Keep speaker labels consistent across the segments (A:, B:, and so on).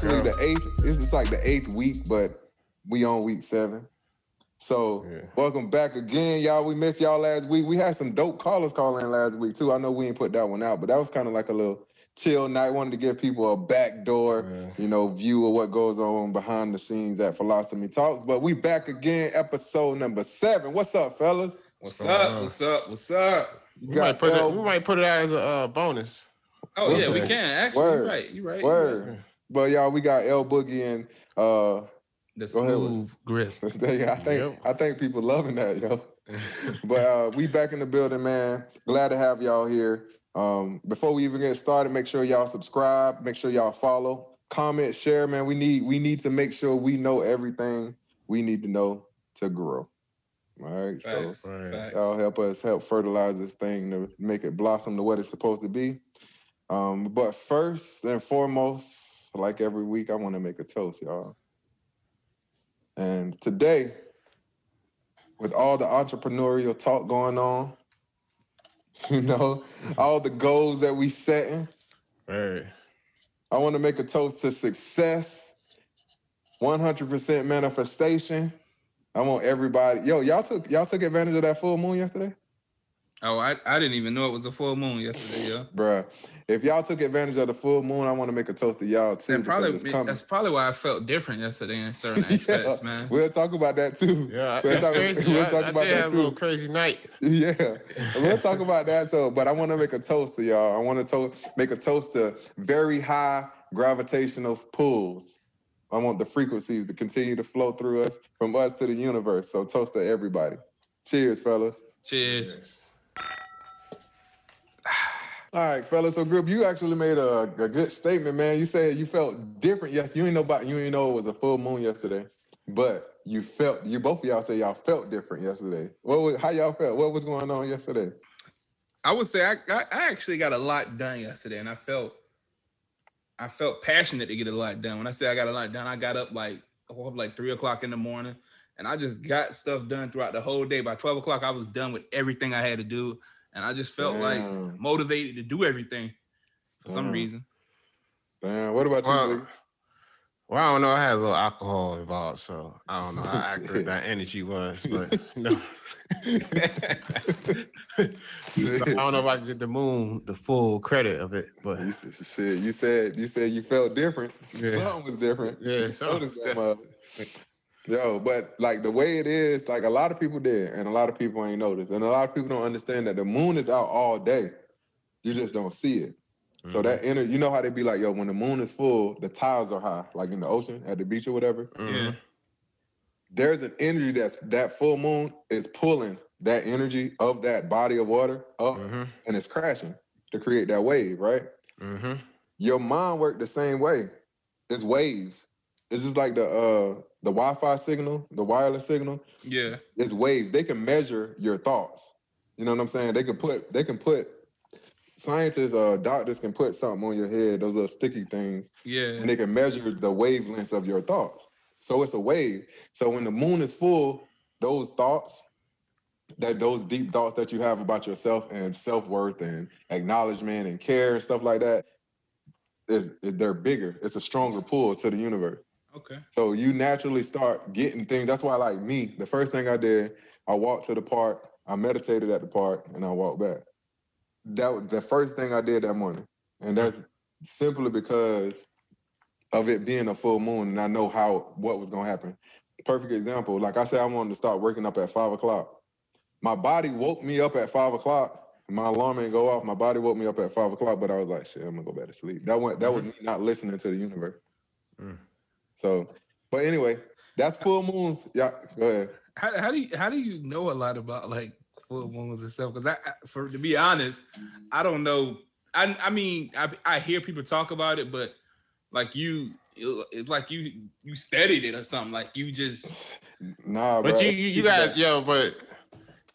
A: This actually the eighth. This is like the eighth week, but we on week seven. So
B: Yeah.
A: welcome back again, y'all. We missed y'all last week. We had some dope callers call in last week too. I know we ain't put that one out, but that was kind of like a little chill night. Wanted to give people a backdoor,
B: Yeah.
A: you know, view of what goes on behind the scenes at Philosophy Talks. But we back again, episode number seven. What's up, fellas?
C: What's
B: going
C: up?
B: on?
C: What's up? What's up?
A: You
B: We might, put it, we might put it out as a uh, bonus.
C: Oh yeah, we
A: Okay.
C: can actually.
A: Word.
C: You're right. You're right.
A: Word. But y'all, we got L Boogie and uh
C: The smooth grip.
A: I think I think,
B: Yep.
A: I think people loving that, yo. but uh we back in the building, man. Glad to have y'all here. Um, before we even get started, make sure y'all subscribe, make sure y'all follow, comment, share, man. We need we need to make sure we know everything we need to know to grow. All right. So
C: Facts.
B: Right.
C: Facts.
A: y'all help us help fertilize this thing to make it blossom to what it's supposed to be. Um, but first and foremost, like every week, I want to make a toast, y'all. And today, with all the entrepreneurial talk going on, you know, all the goals that we setting,
B: Right.
A: I want to make a toast to success, 100% manifestation. I want everybody, yo, y'all took y'all took advantage of that full moon yesterday?
C: Oh, I, I didn't even know it was a full moon yesterday, yo.
A: Bruh, if y'all took advantage of the full moon, I want to make a toast to y'all too.
C: And probably
A: it's coming.
C: that's probably why I felt different yesterday in certain
A: Yeah,
C: man.
A: We'll talk about that too.
B: Yeah,
A: we'll
B: that's
A: talk,
B: crazy.
A: We'll talk
B: I
A: about
B: did
A: that
B: have a little
A: too.
B: crazy night.
A: Yeah, we'll talk about that. So, but I want to make a toast to y'all. I want to to- make a toast to very high gravitational pulls. I want the frequencies to continue to flow through us from us to the universe. So, toast to everybody. Cheers, fellas.
C: Cheers.
A: All right, fellas. So, group, you actually made a, a good statement, man. You said you felt different. Yes, you ain't know about you ain't know it was a full moon yesterday, but you felt. You both of y'all say y'all felt different yesterday. What? Was, how y'all felt? What was going on yesterday?
C: I would say I, I I actually got a lot done yesterday, and I felt I felt passionate to get a lot done. When I say I got a lot done, I got up like I woke up like three o'clock in the morning, and I just got stuff done throughout the whole day. By twelve o'clock, I was done with everything I had to do, and I just felt like motivated to do everything for some reason.
A: Damn. What about you?
B: Well,
A: Blake?
B: well, I don't know. I had a little alcohol involved, so I don't know how accurate that energy was. But no. So I don't know if I could get the moon the full credit of it, but
A: You said, you said you said you felt different.
B: Yeah.
A: Something was different.
B: yeah, so
A: Noticed that mother. Yo, but like the way it is, like a lot of people did, and a lot of people ain't noticed, and a lot of people don't understand that the moon is out all day. You just don't see it.
B: Mm-hmm.
A: So that energy, you know how they be like, yo, when the moon is full, the tides are high, like in the ocean, at the beach or whatever.
B: Mhm.
A: There's an energy that's that full moon is pulling that energy of that body of water up,
B: Mhm.
A: and it's crashing to create that wave, right?
B: Mhm.
A: your mind work the same way. It's waves. It's just like the uh the Wi-Fi signal, the wireless signal.
C: Yeah,
A: It's waves. They can measure your thoughts. You know what I'm saying? They can put they can put scientists, uh doctors can put something on your head, those little sticky things,
C: yeah,
A: and they can measure the wavelengths of your thoughts. So it's a wave. So when the moon is full, those thoughts, that those deep thoughts that you have about yourself and self-worth and acknowledgement and care and stuff like that, is they're bigger. It's a stronger pull to the universe.
C: Okay,
A: So you naturally start getting things. That's why, like me, the first thing I did, I walked to the park, I meditated at the park, and I walked back. That was the first thing I did that morning, and that's simply because of it being a full moon, and I know how what was gonna happen. Perfect example. Like I said, I wanted to start working up at five o'clock. My body woke me up at five o'clock. My alarm didn't go off. My body woke me up at five o'clock, but I was like, "Shit, I'm gonna go back to sleep." That went. That was me not listening to the universe.
B: Mm.
A: So, but anyway, that's full moons. Yeah, go ahead.
C: how, how do you how do you know a lot about like full moons and stuff? Because I, I- for to be honest, I don't know. I I mean, I I hear people talk about it, but like you, it's like you you studied it or something. Like you just
A: Nah,
B: But
A: bro.
B: you you, you got yo, but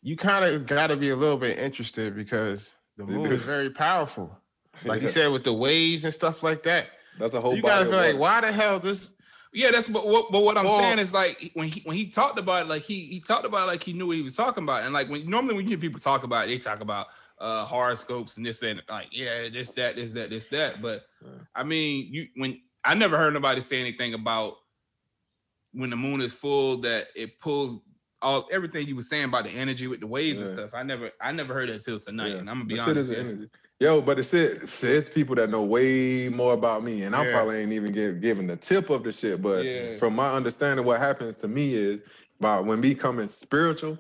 B: you kind of got to be a little bit interested because the moon is very powerful. Like you said with the waves and stuff like that.
A: that's a whole.
B: you gotta
A: body
B: feel like, why the hell this?
C: Yeah. That's but what but what I'm
B: Well-
C: saying is like when he when he talked about it, like he he talked about it like he knew what he was talking about, and like when normally when you hear people talk about it, they talk about uh horoscopes and this and like yeah this that this that this that but
A: Yeah.
C: i mean you when i never heard nobody say anything about when the moon is full that it pulls all everything you were saying about the energy with the waves and stuff i never i never heard that till tonight
A: Yeah.
C: and i'm gonna be
A: The
C: honest yeah.
A: Yo, but it's it. It's people that know way more about me, and I
B: Yeah.
A: probably ain't even give, giving the tip of the shit. But
C: Yeah.
A: from my understanding, what happens to me is by when becoming spiritual.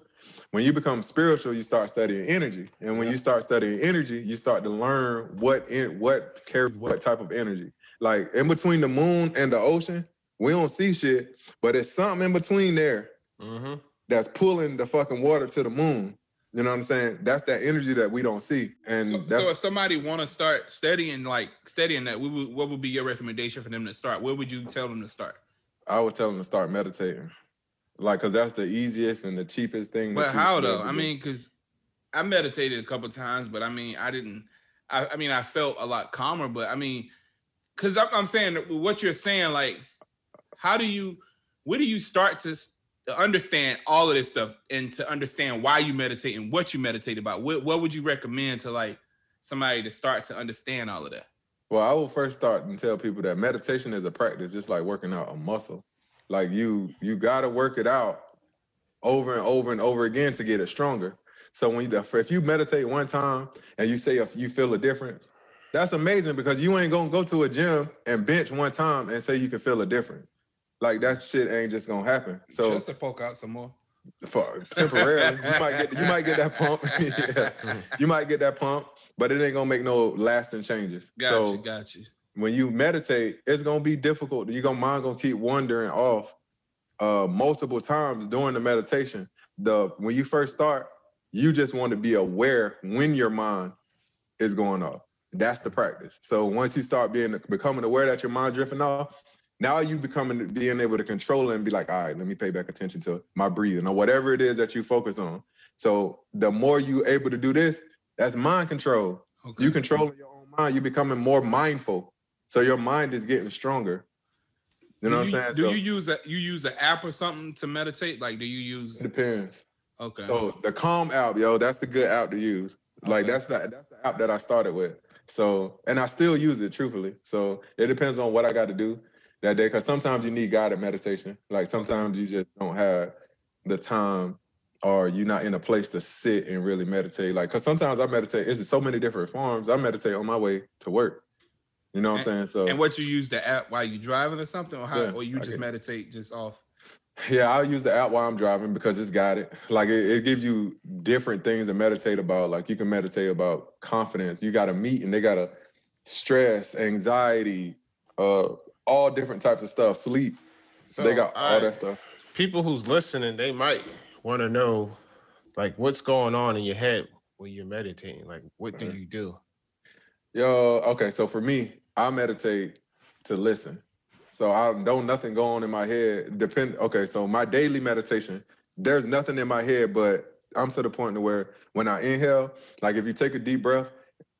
A: When you become spiritual, you start studying energy, and when you start studying energy, you start to learn what in what carries what type of energy. Like in between the moon and the ocean, we don't see shit, but it's something in between there
B: Mm-hmm.
A: that's pulling the fucking water to the moon. You know what I'm saying? That's that energy that we don't see, and
C: so, so if somebody want to start studying like studying that what would, what would be your recommendation for them to start where would you tell them to start
A: I would tell them to start meditating, like, cause that's the easiest and the cheapest thing.
C: But how though? I mean, because I meditated a couple times, but I mean, I didn't. I, I mean, I felt a lot calmer. But I mean, because I'm, I'm saying what you're saying, like, how do you, where do you start to understand all of this stuff and to understand why you meditate and what you meditate about? What, what would you recommend to like somebody to start to understand all of that?
A: Well, I will first start and tell people that meditation is a practice, just like working out a muscle. Like you, you gotta work it out over and over and over again to get it stronger. So when you, if you meditate one time and you say if you feel a difference, that's amazing because you ain't gonna go to a gym and bench one time and say you can feel a difference. Like that shit ain't just gonna happen. So
C: Just poke out some more.
A: for temporarily. you might get you might get that pump. yeah. You might get that pump, but it ain't gonna make no lasting changes.
C: Got
A: so
C: you, got you.
A: when you meditate, it's gonna be difficult. You gonna mind gonna keep wandering off uh multiple times during the meditation. The when you first start, you just want to be aware when your mind is going off. That's the practice. So once you start being becoming aware that your mind drifting off, now you becoming being able to control it and be like, all right, let me pay back attention to my breathing or whatever it is that you focus on. So the more you able to do this, that's mind control.
C: Okay.
A: You controlling your own mind, you're becoming more mindful. So your mind is getting stronger. You know
C: do
A: what I'm saying?
C: Do
A: so
C: you use a you use an app or something to meditate? Like, do you use?
A: it depends.
C: Okay.
A: So the Calm app, yo, that's the good app to use. Like that's the that's the app that I started with. So and I still use it truthfully. So it depends on what I got to do that day. Cause sometimes you need guided meditation. Like sometimes you just don't have the time or you're not in a place to sit and really meditate. Like cause sometimes I meditate, it's so many different forms. I meditate on my way to work. You know what I'm saying? So
C: and what you use the app while you're driving or something, or how,
A: Yeah,
C: or you just meditate just off?
A: Yeah, I'll use the app while I'm driving because it's guided. Like it, it gives you different things to meditate about. Like you can meditate about confidence. You got to meet and they got to stress, anxiety, uh, all different types of stuff. Sleep.
B: So
A: they got all
B: I-
A: that stuff.
B: People who's listening, they might want to know, like, what's going on in your head when you're meditating. Like, what do
A: mm-hmm.
B: you do?
A: Yo, okay. So for me, I meditate to listen. So I don't nothing go on in my head. Depend. Okay, so my daily meditation, there's nothing in my head, but I'm to the point to where when I inhale, like if you take a deep breath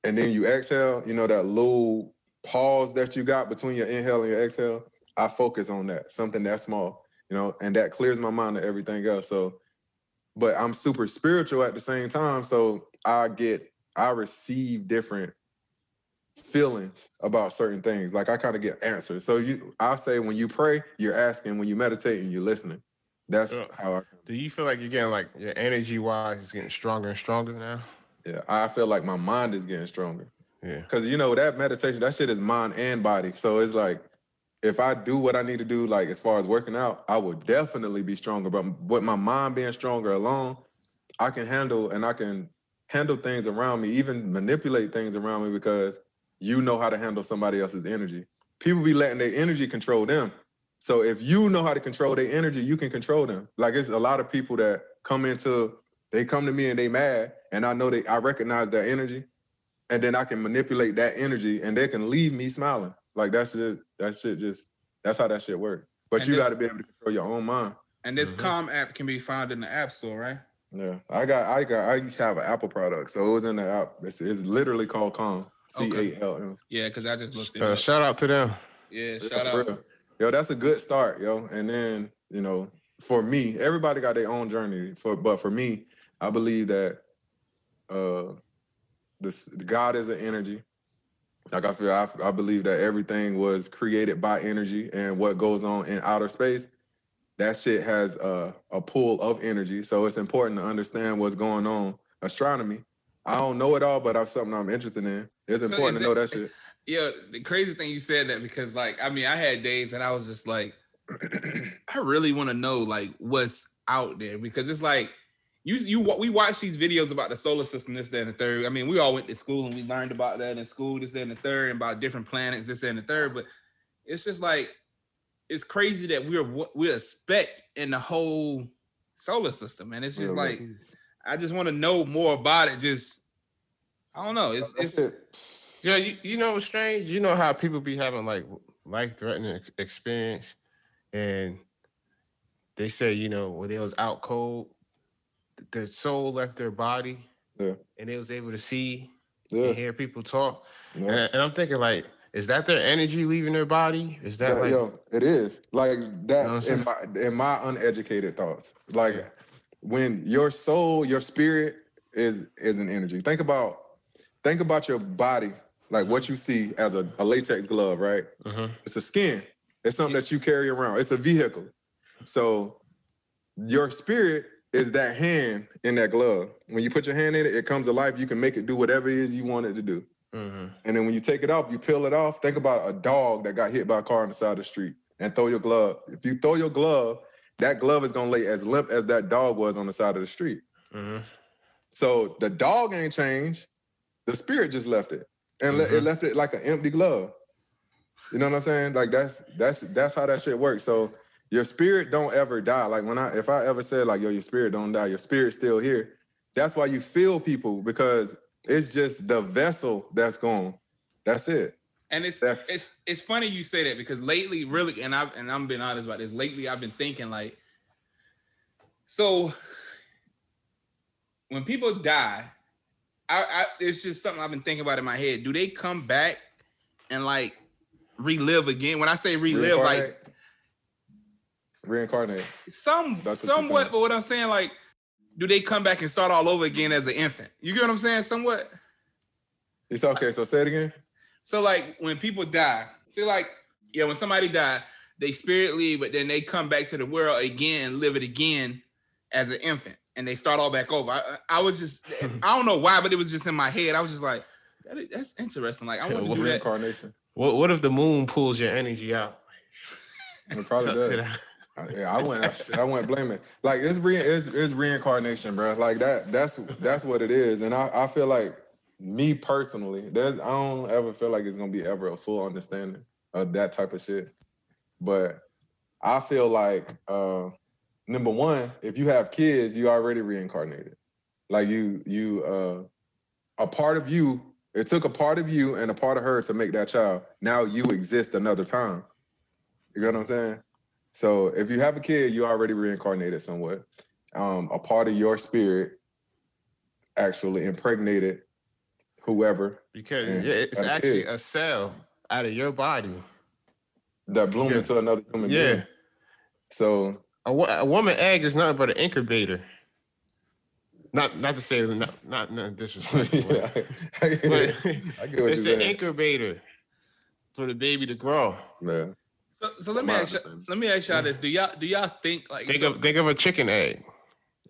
A: and then you exhale, you know that little pause that you got between your inhale and your exhale. I focus on that, something that small, you know, and that clears my mind of everything else. So, but I'm super spiritual at the same time, so I get I receive different feelings about certain things. Like I kind of get answers. So you, I say when you pray, you're asking. When you meditate, and you're listening. That's
B: Yeah.
A: how I.
B: Do you feel like you're getting like your energy wise is getting stronger and stronger now?
A: Yeah, I feel like my mind is getting stronger Because you know that meditation, that shit is mind and body. So it's like if I do what I need to do, like as far as working out, I will definitely be stronger. But with my mind being stronger alone, I can handle and I can handle things around me, even manipulate things around me because you know how to handle somebody else's energy. People be letting their energy control them. So if you know how to control their energy, you can control them. Like it's a lot of people that come into, they come to me and they mad, and I know they, I recognize their energy, and then I can manipulate that energy, and they can leave me smiling. Like that's it. That shit just, that's how that shit works. But
C: And
A: you got to be able to control your own mind.
C: And this
B: Mhm.
C: Calm app can be found in the App Store, right?
A: Yeah, I got, I got, I have an Apple product, so it was in the app. It's, it's literally called Calm, C A L M.
C: Yeah, because I just looked it
B: Uh,
C: up.
B: shout out to them.
C: Yeah,
A: Yeah,
C: shout
A: for
C: out.
A: real. Yo, that's a good start, yo. And then, you know, for me, everybody got their own journey. For but for me, I believe that uh this God is an energy. Like I feel, I, I believe that everything was created by energy, and what goes on in outer space, that shit has a, a pool of energy. So it's important to understand what's going on. Astronomy. I don't know it all, but I'm something I'm interested in. It's
C: So
A: important to know
C: it-
A: that shit.
C: Yeah, the crazy thing you said that because like I mean I had days that I was just like I really want to know like what's out there because it's like you you we watch these videos about the solar system this that and the third. I mean we all went to school and we learned about that in school this that and the third and about different planets this that and the third. But it's just like it's crazy that we're we're a speck in the whole solar system and it's just
A: Yeah,
C: like I just want to know more about it. Just I don't know. It's it's
A: it.
B: Yeah, you, you know what's strange? You know how people be having like life threatening experience and they say, you know, when they was out cold, th- their soul left their body
A: Yeah.
B: and they was able to see
A: Yeah.
B: and hear people talk.
A: yeah.
B: And, and I'm thinking like, is that their energy leaving their body? Is that
A: Yeah,
B: like
A: yo, it is like that
B: know
A: in my in my uneducated thoughts. Like when your soul, your spirit is is an energy. Think about think about your body, like what you see as a, a latex glove, right?
B: Mhm.
A: It's a skin. It's something that you carry around. It's a vehicle. So your spirit is that hand in that glove. When you put your hand in it, it comes to life. You can make it do whatever it is you want it to do.
B: Mhm.
A: And then when you take it off, you peel it off. Think about a dog that got hit by a car on the side of the street and throw your glove. If you throw your glove, that glove is gonna lay as limp as that dog was on the side of the street.
B: Mhm.
A: So the dog ain't changed. The spirit just left it. And le- it
B: Mhm.
A: left it like an empty glove. You know what I'm saying? Like that's that's that's how that shit works. So your spirit don't ever die. Like when I if I ever said like yo, your spirit don't die, your spirit's still here. That's why you feel people because it's just the vessel that's gone. That's it.
C: And it's
A: That-
C: it's it's funny you say that because lately, really, and I and I'm being honest about this. Lately, I've been thinking like, so when people die, I, I it's just something I've been thinking about in my head. Do they come back and like relive again? When I say relive, like
A: Reincarnate.
C: some
A: That's what
C: somewhat, but what I'm saying, like, do they come back and start all over again as an infant? You get what I'm saying? Somewhat.
A: It's okay. So say it again.
C: So like when people die, see like yeah, when somebody die, they spirit leave, but then they come back to the world again, live it again as an infant, and they start all back over. I, I I was just I don't know why, but it was just in my head. I was just like, that is- that's interesting. Like I want to do that.
A: Reincarnation.
B: What what if the moon pulls your energy out?
A: It probably
B: Sucks
A: does.
B: It.
A: I- Yeah, I went. I went blaming. Like it's re it's, it's reincarnation, bro. Like that. That's that's what it is. And I, I feel like me personally, there's I don't ever feel like it's gonna be ever a full understanding of that type of shit. But I feel like uh number one, if you have kids, you already reincarnated. Like you you uh a part of you. It took a part of you and a part of her to make that child. Now you exist another time. You know what I'm saying? So if you have a kid, you already reincarnated somewhat. Um, a part of your spirit actually impregnated whoever
B: Because
A: Yeah, a
B: actually
A: kid.
B: a cell out of your body.
A: that bloomed
B: Yeah.
A: into another human
B: Yeah.
A: being. So
B: A, a woman egg is nothing but an incubator. Not not to say not not, not disrespectful,
A: yeah, I, get
B: but
A: it. I get what
B: it's an
A: saying.
B: incubator for the baby to grow.
A: Yeah.
C: So, so let me ask you, let me ask y'all this: Do y'all do y'all think like
B: Think
C: so-
B: of think of a chicken egg.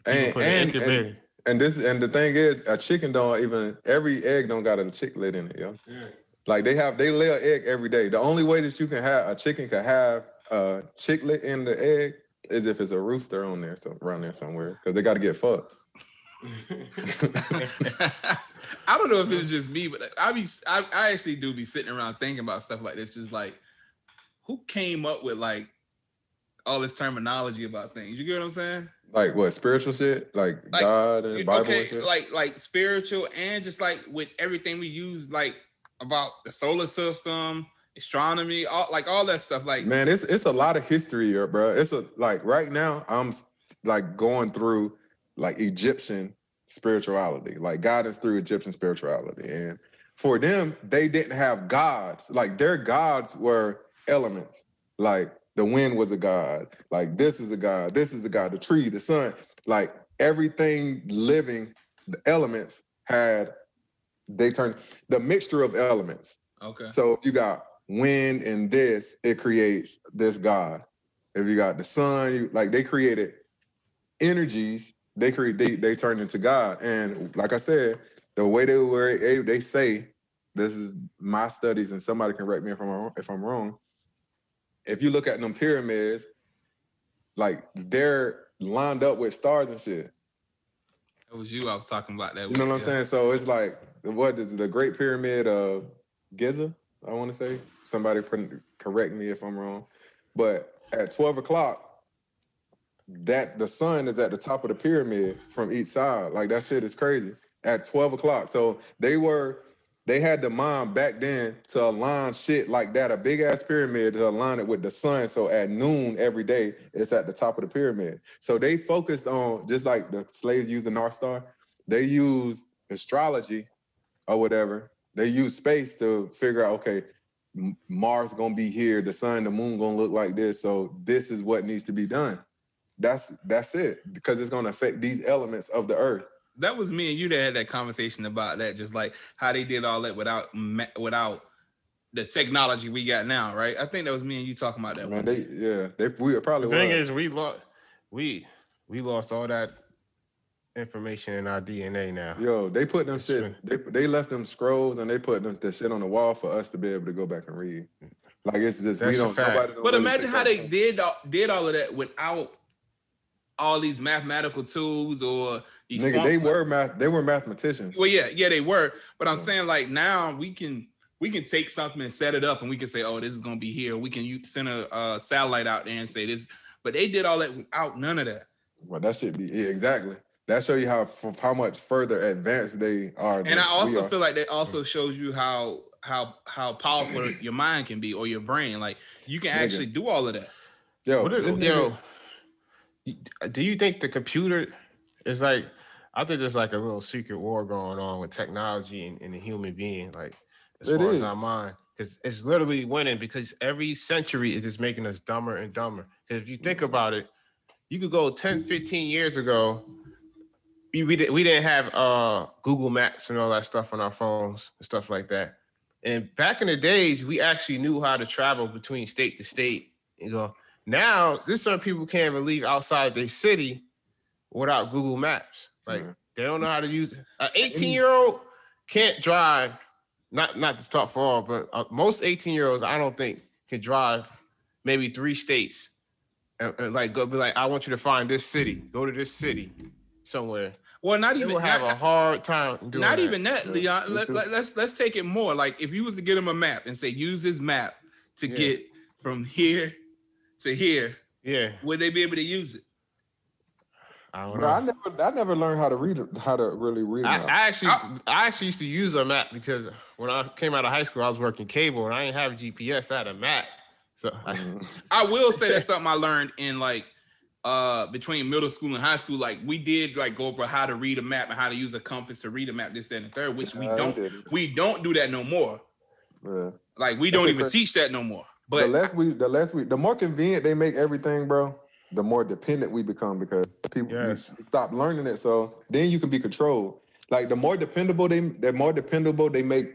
A: And, and, and and this and the thing is, a chicken don't even every egg don't got a chicklet in it, yo.
B: Yeah.
A: Like they have they lay an egg every day. The only way that you can have a chicken can have a chicklet in the egg is if it's a rooster on there, so around there somewhere, because they got to get fucked.
C: I don't know if it's just me, but I be I, I actually do be sitting around thinking about stuff like this. Just like, who came up with like all this terminology about things? You get what I'm saying?
A: Like what spiritual shit, like,
C: Like,
A: God and Bible
C: okay,
A: and shit.
C: like like spiritual and just like with everything we use, like about the solar system, astronomy, all like all that stuff. Like,
A: Man, it's it's a lot of history here, bro. It's a like right now I'm like going through like Egyptian spirituality, like guidance through Egyptian spirituality. And for them, they didn't have gods. Like their gods were elements. Like the wind was a god. Like this is a god. This is a god. The tree, the sun. Like everything living, the elements had they turned the mixture of elements.
C: Okay.
A: So if you got wind and this, it creates this God. If you got the sun, you, like they created energies, they create they they turn into God. And like I said, the way they were they, they say this is my studies, and somebody can correct me if I'm wrong, if I'm wrong. If you look at them pyramids, like they're lined up with stars and shit.
C: That was you I was talking about that.
A: You know what I'm
C: yeah.
A: saying? So it's like what is the Great Pyramid of Giza? I want to say. Somebody correct me if I'm wrong. But at 12 o'clock, that the sun is at the top of the pyramid from each side. Like that shit is crazy. At 12 o'clock. So they were they had the mind back then to align shit like that, a big ass pyramid to align it with the sun. So at noon every day, it's at the top of the pyramid. So they focused on just like the slaves used the North Star, they used astrology or whatever. They used space to figure out, okay, Mars gonna be here, the sun, the moon gonna look like this. So this is what needs to be done. That's that's it because it's gonna affect these elements of the earth.
C: That was me and you that had that conversation about that, just like how they did all that without without the technology we got now, right? I think that was me and you talking about that.
A: Man,
C: one.
A: they yeah, they we probably
B: The thing
A: was.
B: is, we lost we we lost all that information in our DNA now.
A: Yo, they put them
B: It's
A: shits. They they left them scrolls and they put them the shit on the wall for us to be able to go back and read. Like it's just we
B: That's a
A: don't.
B: fact.
A: Nobody don't
C: But
A: really
C: imagine how they did all, did all of that without all these mathematical tools or these
A: Nigga, they were math. They were mathematicians.
C: Well, yeah, yeah, they were. But I'm
A: Yeah.
C: saying like now we can we can take something and set it up, and we can say, oh, this is gonna be here. We can send a uh, satellite out there and say this. But they did all that without none of that.
A: Well, that should be yeah, exactly. That show you how how much further advanced they are.
C: And I also feel like that also shows you how how how powerful your mind can be or your brain. Like you can
A: Nigga.
C: actually do all of that.
A: yo,
B: What is- yo, do you think the computer is like? I think there's like a little secret war going on with technology and, and the human being, like as
A: It
B: far
A: is.
B: as our mind, because it's literally winning. Because every century it is making us dumber and dumber. Because if you think about it, you could go 10, 15 years ago. We, we, di- we didn't have uh, Google Maps and all that stuff on our phones and stuff like that. And back in the days, we actually knew how to travel between state to state. You know, now there's some people can't even leave outside their city without Google Maps. Like they don't know how to use it. An 18 year old can't drive. Not not to talk for all, but uh, most 18 year olds I don't think can drive maybe three states. And, and, like go be like, I want you to find this city. Go to this city somewhere.
C: Well, not
B: They
C: even
B: have
C: not,
B: a hard time doing
C: not
B: that.
C: even that,
A: Yeah,
C: Leon.
A: me
C: let, let's, let's take it more. Like if you was to get him a map and say use this map to
B: Yeah.
C: get from here to here,
B: Yeah,
C: would they be able to use it?
B: I don't
A: Bro, I never, I never learned how to read, how to really read.
B: I. I actually,
C: I-
B: I actually used to use a map because when I came out of high school, I was working cable and I didn't have GPS. I had a map, so I,
A: Mhm.
C: I will say that's something I learned in like uh between middle school and high school. Like we did like go over how to read a map and how to use a compass to read a map, this, that, and the third, which we don't we don't do that no more.
A: Yeah.
C: Like we
A: That's
C: don't even
A: Chris.
C: teach that no more.
A: the
C: But
A: less we, the less we, the more convenient they make everything, bro. The more dependent we become because people
B: Yes.
A: stop learning it. So then you can be controlled. Like the more dependable they, the more dependable they make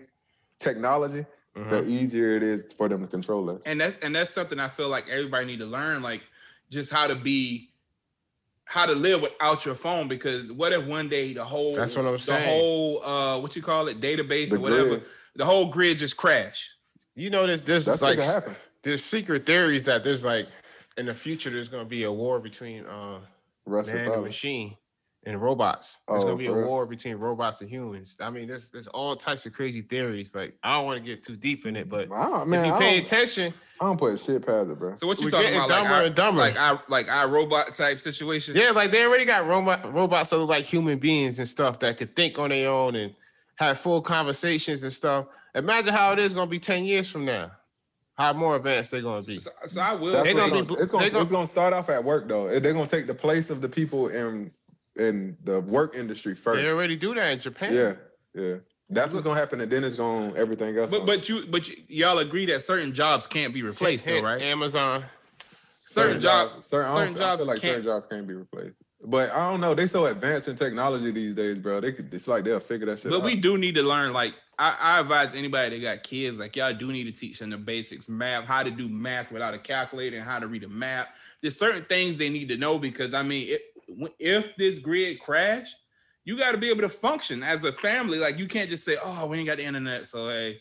A: technology,
B: Mhm.
A: the easier it is for them to control us.
C: and that's and that's something I feel like everybody need to learn, like just how to be how to live without your phone because what if one day the whole
B: That's what I'm
C: the
B: saying.
C: whole uh what you call it database
A: The
C: or whatever
A: grid.
C: the whole grid just crash
B: you know, there's there's
A: That's what
B: like there's secret theories that there's like in the future there's gonna be a war between uh
A: Russia
B: man and
A: probably.
B: machine and robots. There's
A: Oh,
B: gonna be a
A: real?
B: war between robots and humans. I mean, there's there's all types of crazy theories. Like I don't want to get too deep in it, but
A: I don't, man,
B: if you pay
A: don't,
B: attention,
A: I don't put shit past it, bro.
C: so what you
B: We're
C: talking
B: getting
C: about
B: dumber
C: I,
B: and dumber.
C: like I like I robot type situation
B: yeah, like they already got robot robots that look like human beings and stuff that could think on their own and have full conversations and stuff. Imagine how it is gonna be ten years from now. How more advanced they're gonna be.
C: so, so I will
B: They
C: say-
A: what's
B: gonna
A: gonna,
B: be-
A: it's gonna
B: they gonna-
A: it's gonna start off at work though. They're gonna take the place of the people in in the work industry first.
B: They
A: first.
B: already do that in Japan.
A: Yeah, yeah. That's what's gonna happen, and then it's gonna everything else.
C: but
A: gonna-
C: but you but y- y'all agree that certain jobs can't be replaced though right
B: Amazon.
C: certain job
A: certain, I don't
C: certain
A: feel- I feel
C: jobs
A: like certain jobs can't be replaced. But I don't know. They so advanced in technology these days, bro. They could. It's like they'll figure that shit
C: But
A: out.
C: we do need to learn. Like I, I advise anybody that got kids, like y'all do need to teach them the basics, math, how to do math without a calculator, and how to read a map. There's certain things they need to know because I mean, it, if this grid crash, you got to be able to function as a family. Like you can't just say, "Oh, we ain't got the internet, so hey,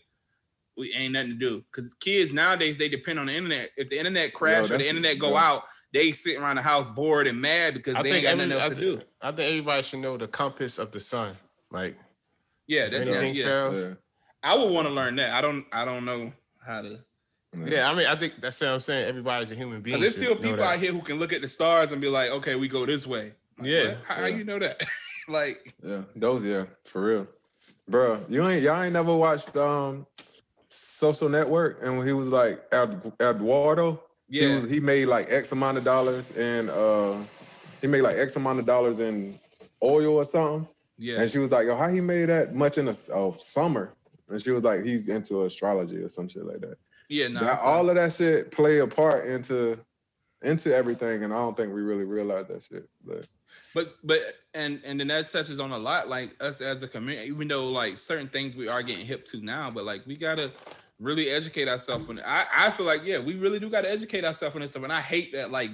C: we ain't nothing to do." Because kids nowadays they depend on the internet. If the internet crash or the internet go out, they sitting around the house bored and mad because
B: I
C: they ain't got
B: every,
C: nothing
B: I,
C: else to do.
B: think, I think everybody should know the compass of the sun. Like
C: Yeah, that,
B: anything
C: yeah.
B: fails.
A: Yeah.
C: I would want to learn that. I don't. I don't know how to.
B: Yeah, I mean, I think that's what I'm saying. Everybody's a human being.
C: There's still people out here who can look at the stars and be like, okay, we go this way. Like,
B: Yeah.
C: what? How, how you know that? like,
A: Yeah, those yeah, for real, bro. You ain't y'all ain't never watched um Social Network and when he was like Ed, Eduardo, he
C: yeah,
A: was, he made like X amount of dollars and uh he made like X amount of dollars in oil or something.
C: yeah,
A: And she was like, "Yo, how he made that much in a oh, summer?" And she was like, "He's into astrology or some shit like that."
C: yeah. No,
A: That- all of that shit play a part into into everything, and I don't think we really realize that shit. But
C: but but and and then that touches on a lot like us as a community. Even though like certain things we are getting hip to now, but like we gotta really educate ourselves on it. I I feel like yeah, we really do gotta educate ourselves on this stuff. And I hate that like.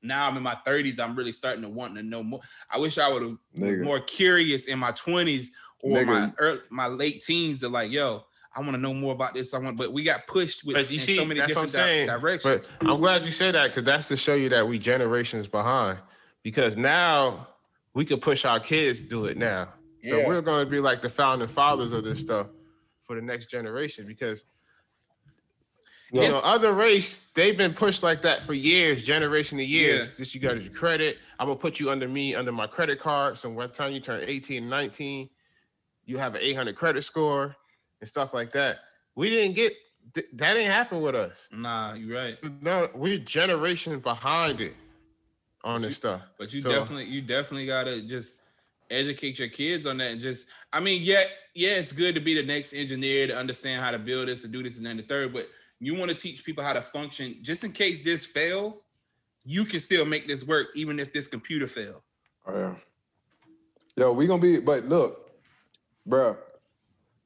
C: Now I'm in my 30s. I'm really starting to want to know more. I wish I would have was more curious in my 20s or
A: Nigga.
C: my early, my late teens. To like, yo, I want to know more about this. I want, but we got pushed with
B: But you
C: in
B: see,
C: so many
B: that's what I'm
C: different di-
B: saying.
C: directions.
B: But I'm glad you said that because that's to show you that we generations behind. Because now we could push our kids to do it now. So
C: Yeah.
B: we're going to be like the founding fathers of this stuff for the next generation. Because you
A: Yes.
B: know, other race they've been pushed like that for years, generation to years.
C: Yeah.
B: Just you got your credit. I'm gonna put you under me under my credit card. So by the time you turn 18 19, you have an 800 credit score and stuff like that. We didn't get th- that. Didn't happen with us.
C: nah, you're right.
B: No, we're generations behind it on this stuff.
C: But you
B: So-
C: definitely, you definitely gotta just educate your kids on that and just I mean, yeah, yeah, it's good to be the next engineer to understand how to build this and do this and then the third, but you want to teach people how to function just in case this fails, you can still make this work even if this computer fails.
A: Oh, yeah. Yo, we gonna be, but look, bruh,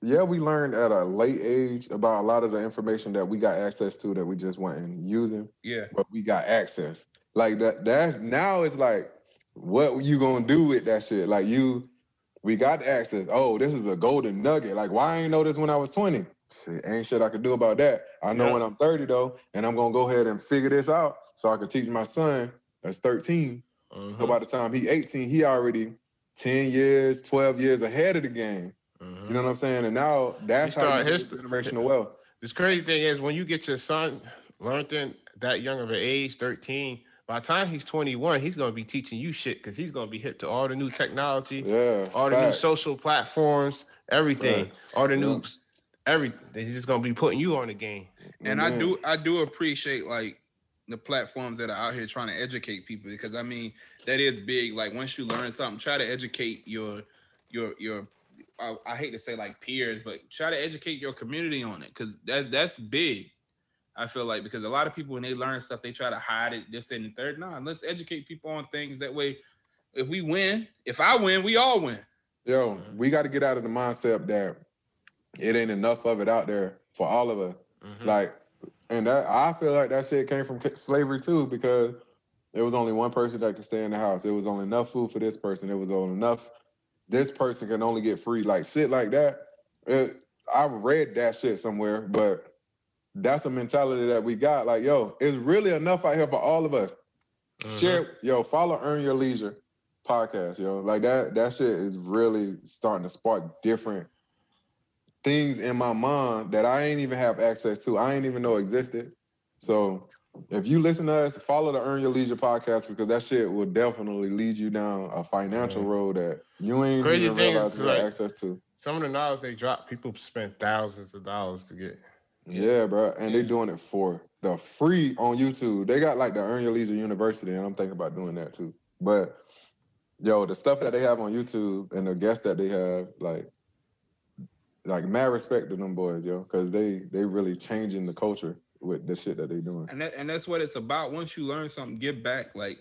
A: yeah, we learned at a late age about a lot of the information that we got access to that we just wasn't using,
C: Yeah.
A: but we got access. Like that, that's now it's like, what you gonna do with that shit? Like you, we got access. Oh, this is a golden nugget. Like, why I ain't know this when I was 20? Shit, ain't shit I could do about that. I know
B: Yeah.
A: when I'm 30 though, and I'm gonna go ahead and figure this out so I can teach my son that's 13
B: Mhm,
A: so by the time he 18, he already 10 years, 12 years ahead of the game.
B: mhm.
A: You know what I'm saying? And now that's
B: You
A: how you
B: his-
A: generational wealth.
B: This crazy thing is when you get your son learning that young of an age, 13, by the time he's 21, he's gonna be teaching you shit because he's gonna be hit to all the new technology,
A: Yeah.
B: all the new social platforms, everything,
A: Facts.
B: all the
A: Yeah.
B: New everything. He's just gonna be putting you on the game.
C: And I do I do appreciate like the platforms that are out here trying to educate people because I mean that is big. Like once you learn something, try to educate your your your I, I hate to say like peers, but try to educate your community on it because that that's big. I feel like because a lot of people when they learn stuff, they try to hide it, this and the third. Nah, let's educate people on things that way. If we win, if I win, we all win.
A: Yo, we got to get out of the mindset that it ain't enough of it out there for all of us.
B: Mhm.
A: Like, and that I feel like that shit came from slavery too, because there was only one person that could stay in the house. It was only enough food for this person. It was only enough. This person can only get free, like shit like that. It, I read that shit somewhere, but that's a mentality that we got. Like, yo, it's really enough out here for all of us.
B: Mhm.
A: Share, yo, follow Earn Your Leisure podcast, yo. Like that, that shit is really starting to spark different things in my mind that I ain't even have access to. I ain't even know existed. So if you listen to us, follow the Earn Your Leisure podcast because that shit will definitely lead you down a financial
B: Yeah.
A: road that you ain't
B: Crazy
A: even realize you
B: like-
A: access to.
B: Some of the knowledge they drop, people spend thousands of dollars to get.
A: Yeah, bro. And they
C: Yeah.
A: doing it for the free on YouTube. They got like the Earn Your Leisure University, and I'm thinking about doing that too. But yo, the stuff that they have on YouTube and the guests that they have, like, like mad respect to them boys, yo, because they they really changing the culture with the shit that they doing.
C: and that, and that's what it's about. Once you learn something, give back. Like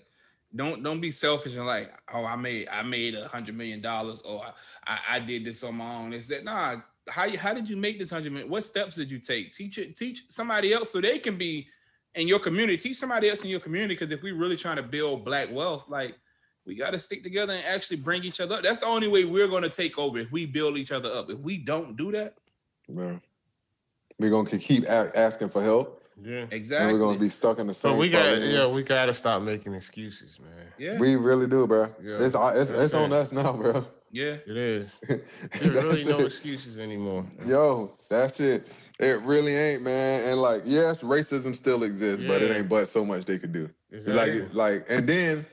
C: Don't don't be selfish and like, oh, I made I made a hundred million dollars, oh, or I, I did this on my own. Is that nah? How you how did you make this hundred million? What steps did you take? Teach it, teach somebody else so they can be in your community. Teach somebody else in your community because if we really trying to build black wealth, like we got to stick together and actually bring each other up. That's the only way we're going to take over if we build each other up. If we don't do that,
A: Yeah. We're gonna keep a- asking for help,
B: Yeah.
A: and
C: exactly.
A: we're gonna be stuck in the same.
B: So we got
A: we're
B: yeah, we gotta stop making excuses, man.
C: yeah,
A: We really do, bro.
B: Yeah,
A: it's it's, it's on
B: it.
A: us now, bro.
C: yeah.
B: It is. There's really no
A: it.
B: excuses anymore.
A: Yo, that's it. It really ain't, man. And like, yes, racism still exists, but it ain't but so much they could do.
B: Exactly.
A: Like, like, and then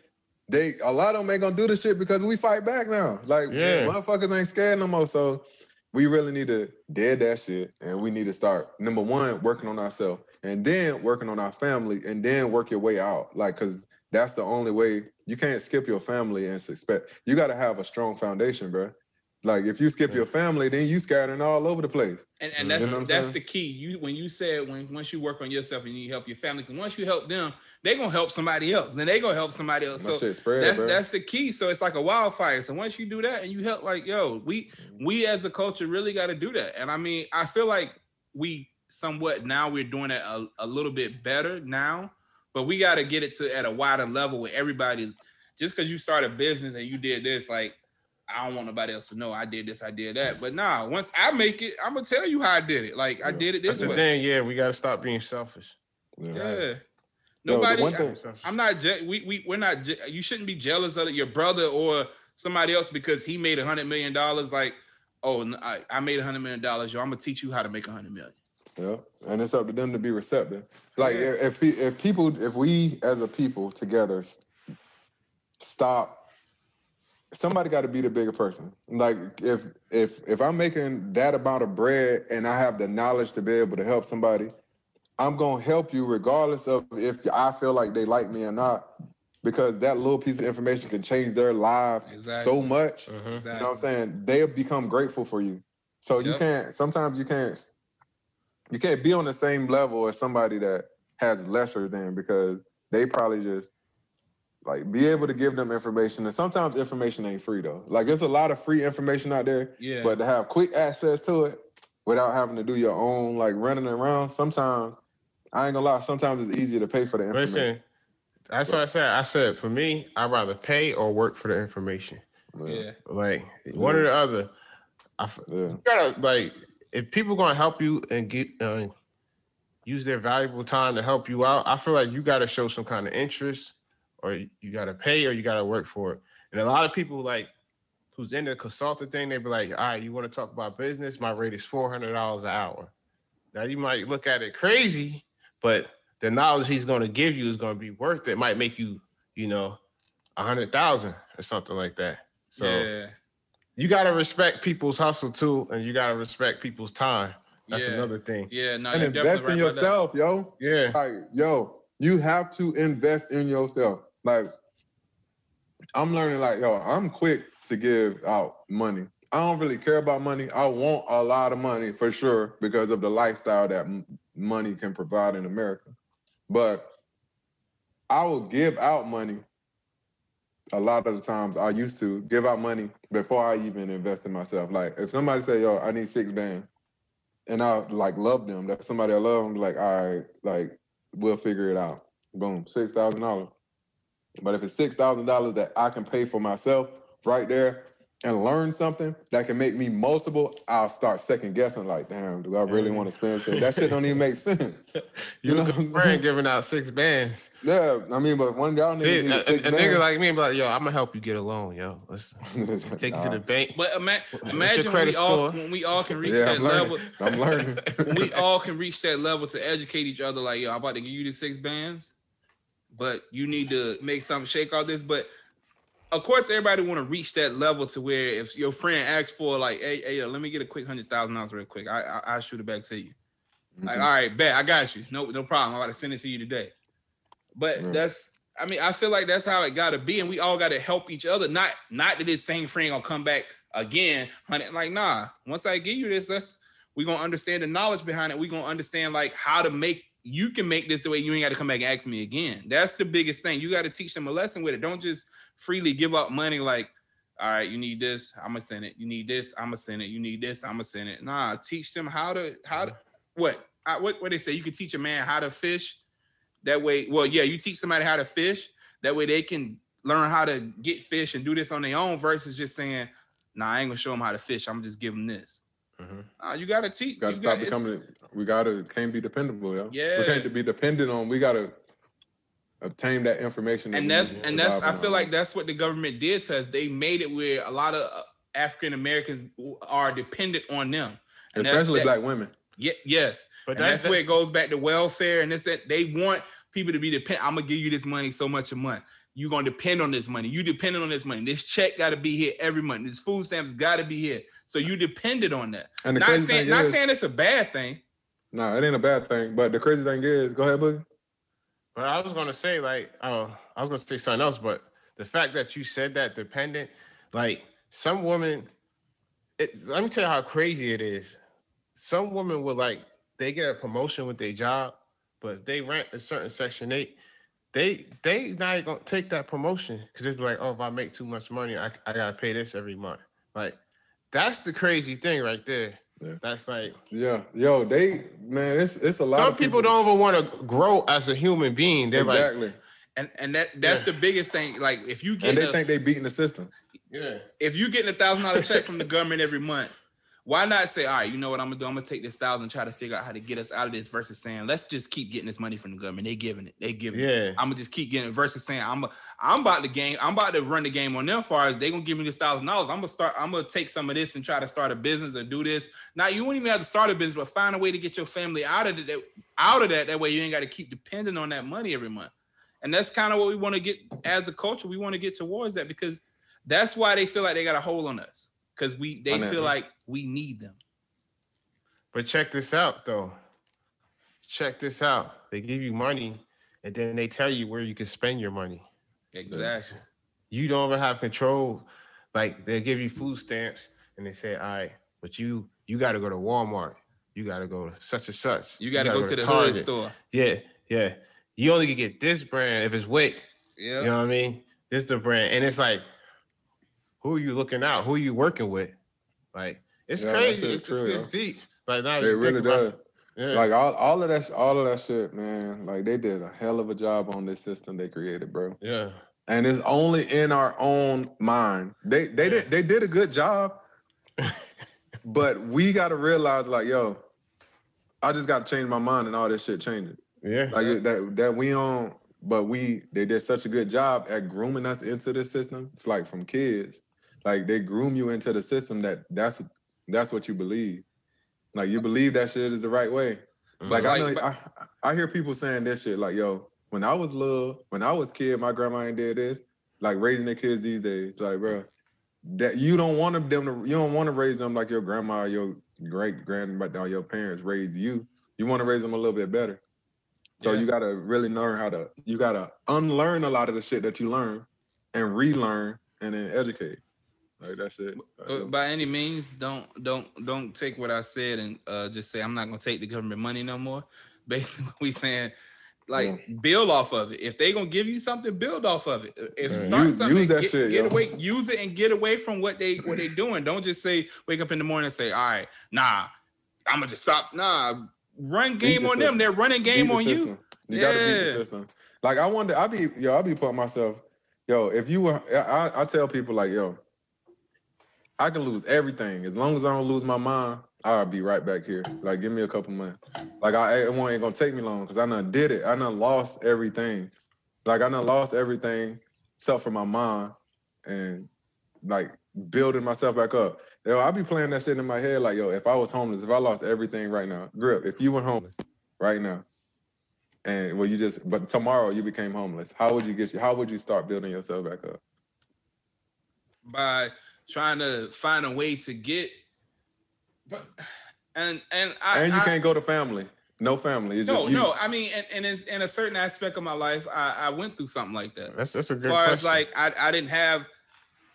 A: they a lot of them ain't gonna do this shit because we fight back now. Like,
B: Yeah.
A: motherfuckers ain't scared no more. So we really need to dead that shit, and we need to start number one working on ourselves, and then working on our family, and then work your way out. Like, cause that's the only way. You can't skip your family and expect. You got to have a strong foundation, bro. Like, if you skip
B: Yeah.
A: your family, then you scattering all over the place.
C: And and
B: Mhm.
C: that's
A: You know
C: that's
A: saying?
C: the key. You when you said when once you work on yourself and you help your family, because once you help them, they're gonna help somebody else. Then they gonna help somebody else.
A: My
C: So
A: shit spread,
C: that's
A: bro.
C: that's the key. So it's like a wildfire. So once you do that and you help, like yo, we we as a culture really got to do that. And I mean, I feel like we somewhat now we're doing it a, a little bit better now, but we got to get it to at a wider level where everybody. Just because you start a business and you did this, like I don't want nobody else to know I did this, I did that. But nah, once I make it, I'm gonna tell you how I did it. Like I did it this
B: That's
C: this
B: the thing. Yeah, we gotta stop being selfish.
A: Yeah.
C: Yeah. Nobody.
A: one
C: I-
A: thing-
B: Selfish.
C: I'm not. Je- we we we're not. Je- you shouldn't be jealous of your brother or somebody else because he made a hundred million dollars. Like, oh, I made a hundred million dollars. Yo, I'm gonna teach you how to make a hundred million.
A: Yeah, and it's up to them to be receptive. Like
C: Yeah.
A: if if people, if we as a people together stop, somebody got to be the bigger person. Like if if if I'm making that amount of bread and I have the knowledge to be able to help somebody, I'm gonna help you regardless of if I feel like they like me or not, because that little piece of information can change their lives
C: Exactly.
A: so much.
B: Mhm.
C: Exactly.
A: You know what I'm saying? They'll become grateful for you. So you can't sometimes you can't you can't be on the same level as somebody that has lesser than because they probably just like be able to give them information. And sometimes information ain't free though. Like there's a lot of free information out there,
C: Yeah.
A: but to have quick access to it without having to do your own like running around, sometimes I ain't gonna lie, sometimes it's easier to pay for the information.
B: Listen, that's what I said. I said for me, I'd rather pay or work for the information.
C: yeah.
B: Like one or the other. I f-
A: Yeah.
B: you gotta like if people gonna help you and get uh, use their valuable time to help you out. I feel like you gotta show some kind of interest, or you gotta pay, or you gotta work for it. And a lot of people like who's in the consultant thing, they be like, "All right, you want to talk about business? My rate is four hundred dollars an hour." Now you might look at it crazy, but the knowledge he's going to give you is going to be worth it. Might make you, you know, a hundred thousand or something like that. So
C: yeah.
B: you got to respect people's hustle too, and you got to respect people's time. That's
C: Yeah.
B: another thing.
C: Yeah. No.
A: And invest in
C: about that.
A: yourself, yo.
B: Yeah,
A: like yo you have to invest in yourself like i'm learning like yo i'm quick to give out money i don't really care about money i want a lot of money for sure because of the lifestyle that money can provide in america but i will give out money a lot of the times i used to give out money before i even invest in myself like if somebody say yo i need six bands and I like love them. That's somebody I love. I'm like, all right, like we'll figure it out. Boom, six thousand dollars. But if it's six thousand dollars that I can pay for myself right there and learn something that can make me multiple, I'll start second guessing. Like, damn, do I really want to spend? So that shit don't even make sense.
B: you
A: You know
B: a
A: I'm
B: good friend giving out six bands.
A: Yeah, I mean, but one y'all
B: See, a,
A: need
B: a-
A: six
B: a nigga like me, be like, yo, I'm gonna help you get a loan, yo. Let's take you to the bank.
C: But ima- imagine when
B: credit
C: we all when we all can reach
A: Yeah,
C: that
A: I'm
C: level.
A: I'm learning.
C: when we all can reach that level to educate each other, like, yo, I'm about to give you the six bands, but you need to make something shake all this. But of course, everybody want to reach that level to where if your friend asks for like, hey, hey, yo, let me get a quick hundred thousand dollars real quick, I, I I'll shoot it back to you. Like,
A: Mhm.
C: all right, bet I got you. No, no problem. I'm about to send it to you today. But
A: Right.
C: that's, I mean, I feel like that's how it got to be, and we all got to help each other. Not, not that this same friend gonna come back again, honey. Like, nah. Once I give you this, that's we gonna understand the knowledge behind it. We gonna understand like how to make you can make this the way you ain't got to come back and ask me again. That's the biggest thing. You got to teach them a lesson with it. Don't just freely give up money like, all right, you need this, I'm gonna send it. You need this, I'm gonna send it. You need this, I'm gonna send it. Nah, teach them how to how to what I, what what they say. You can teach a man how to fish. That way, well, yeah, you teach somebody how to fish. That way, they can learn how to get fish and do this on their own versus just saying, "Nah, I ain't gonna show them how to fish. I'm just give them this."
B: Mhm.
C: Nah, you gotta teach.
A: Got to
C: you
A: stop
C: got- it's-
A: becoming. We gotta can't be dependable, yo.
C: Yeah.
A: We can't be dependent on. We gotta obtain that information. that
C: and that's and that's I feel
A: our
C: like that's what the government did to us. They made it where a lot of African Americans are dependent on them. And
A: especially
C: that-
A: black women.
C: Yeah, yes.
B: But
C: and that's,
B: that's-
C: where it goes back to welfare and this that they want people to be dependent. I'm gonna give you this money so much a month. You're gonna depend on this money. You dependent on this money. This check got to be here every month. This food stamps got to be here. So you depended on that.
A: And the
C: not
A: crazy
C: saying
A: thing
C: not
A: is,
C: saying it's a bad thing.
A: nah, it ain't a bad thing. But the crazy thing is, go ahead, Boogie.
B: But I was gonna say, like, uh, I was gonna say something else, but the fact that you said that dependent, like some women, it, let me tell you how crazy it is. Some women will like they get a promotion with their job, but if they rent a certain section eight, they they not gonna take that promotion because they're like, oh, if I make too much money, I, I gotta pay this every month. Like that's the crazy thing right there.
A: Yeah.
B: That's like
A: Yeah, yo, they man, it's it's a lot.
B: some
A: of
B: people don't even want to grow as a human being. They're like,
A: exactly,
C: And and that that's
B: Yeah.
C: the biggest thing. Like if you get
A: and they
C: a-
A: think they beating the system.
B: yeah.
C: if you getting a thousand dollar check from the government every month, why not say, all right, you know what I'm gonna do? I'm gonna take this thousand and try to figure out how to get us out of this versus saying, let's just keep getting this money from the government. They giving it, they giving it.
B: Yeah.
C: I'm gonna just keep getting it versus saying I'm a, I'm about to game, I'm about to run the game on them far as they gonna give me this thousand dollars. I'm gonna start, I'm gonna take some of this and try to start a business or do this. Now you won't even have to start a business, but find a way to get your family out of it out of that. That way you ain't got to keep depending on that money every month. And that's kind of what we want to get as a culture. We want to get towards that because that's why they feel like they got a hold on us. Because we they
A: Financially.
C: feel like we need them.
B: But check this out, though. Check this out. They give you money, and then they tell you where you can spend your money.
C: Exactly.
B: You don't even have control. Like they give you food stamps, and they say, "All right, but you you got to go to Walmart. You got to go to such and such.
C: You got to go to the hood
B: Target.
C: store.
B: Yeah, yeah. You only can get this brand if it's WIC.
C: Yeah.
B: You know what I mean? This is the brand, and it's like, who are you looking out? Who are you working with? Like, it's
A: Yeah,
B: crazy. It's,
A: true,
B: it's, it's deep. Like now
A: It really does.
B: Yeah.
A: Like all, all of that, all of that shit, man. Like they did a hell of a job on this system they created, bro.
B: yeah.
A: And it's only in our own mind. They they
B: Yeah.
A: did they did a good job, but we got to realize, like, yo, I just got to change my mind, and all this shit changing.
B: Yeah.
A: Like it- that that we on, but we they did such a good job at grooming us into the system, like from kids. Like they groom you into the system that that's that's what you believe. Like you believe that shit is the right way. Mm-hmm. Like, I know I, I hear people saying this shit like, yo, when I was little, when I was kid, my grandma ain't did this. Like raising their kids these days, like, bro, that you don't want them to, you don't want to raise them like your grandma, or your great grandma, or your parents raised you. You want to raise them a little bit better. So
C: Yeah.
A: you gotta really learn how to, you gotta unlearn a lot of the shit that you learn and relearn and then educate. Like that's it. Like,
C: Uh, by any means, don't don't don't take what I said and uh, just say I'm not gonna take the government money no more. Basically, we saying, like build off of it. If they gonna give you something, build off of it. If
B: Yeah.
C: start
A: Use-
C: something,
A: use that
C: get,
A: shit,
C: get away, use it and get away from what they what they doing. Don't just say wake up in the morning and say, all right, nah, I'm gonna just stop. Nah, run game
A: the
C: on them. They're running game
A: the
C: on you.
A: system. You gotta beat the
C: Yeah.
A: system. Like I wonder, I be yo, I be putting myself, yo, if you were, I, I- I tell people like, yo, I can lose everything as long as I don't lose my mind. I'll be right back here. Like, give me a couple months. Like, I it ain't gonna take me long because I done did it. I done lost everything. Like, I done lost everything except for my mind and like building myself back up. Yo, I be playing that shit in my head like, yo, if I was homeless, if I lost everything right now, grip, if you were homeless right now, and well, you just, but tomorrow you became homeless, how would you get you? How would you start building yourself back up?
C: by trying to find a way to get but and and I
A: and you
C: I-
A: can't go to family, no family. It's
C: no
A: just you.
C: no I mean and, and it's in a certain aspect of my life I, I went through something like that
B: That's that's a
C: as
B: good
C: far
B: question.
C: as like I, I didn't have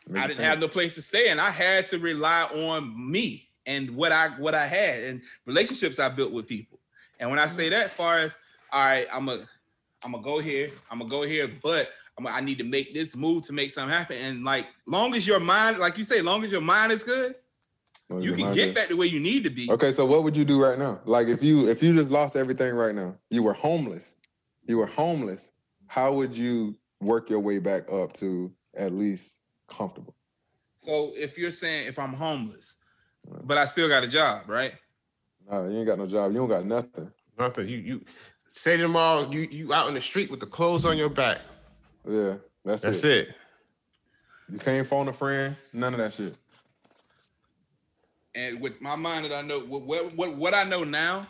A: Make
C: I didn't
A: think.
C: have no place to stay and I had to rely on me and what I what I had and relationships I built with people and when I say that far as all right, I'm a, I'm gonna go here, I'm gonna go here, but I'm, I need to make this move to make something happen. And like, long as your mind, like you say, long as your mind is good,
A: What
C: you can get
A: at?
C: back to where you need to be.
A: Okay, so what would you do right now? Like if you if you just lost everything right now, you were homeless. You were homeless. How would you work your way back up to at least comfortable?
C: So if you're saying if I'm homeless, but I still got a job, right?
A: No, you ain't got no job. You don't got nothing.
B: Nothing. You you say to them all, you you out in the street with the clothes on your back.
A: Yeah, that's,
B: That's
A: it.
B: it.
A: You can't phone a friend. None of that shit.
C: And with my mind that I know what what what, what I know now,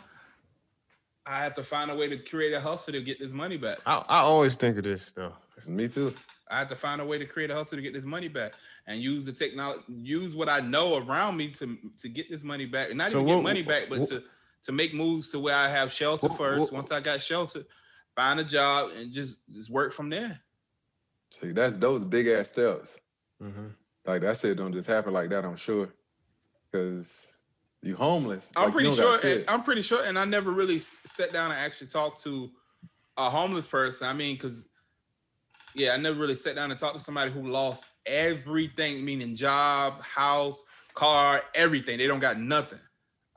C: I have to find a way to create a hustle to get this money back.
B: I, I always think of this though.
A: Me too.
C: I have to find a way to create a hustle to get this money back and use the technology, use what I know around me to to get this money back, and not
B: So
C: even get money back, but
B: what-
C: to to make moves to where I have shelter
B: What-
C: first.
B: what-
C: Once I got shelter, find a job and just just work from there.
A: See, that's those big ass steps.
B: Mhm.
A: Like that shit don't just happen like that. I'm sure, because you homeless.
C: I'm
A: like,
C: pretty
A: don't
C: sure. and I'm pretty sure, and I never really sat down and actually talked to a homeless person. I mean, because yeah, I never really sat down and talked to somebody who lost everything, meaning job, house, car, everything. They don't got nothing.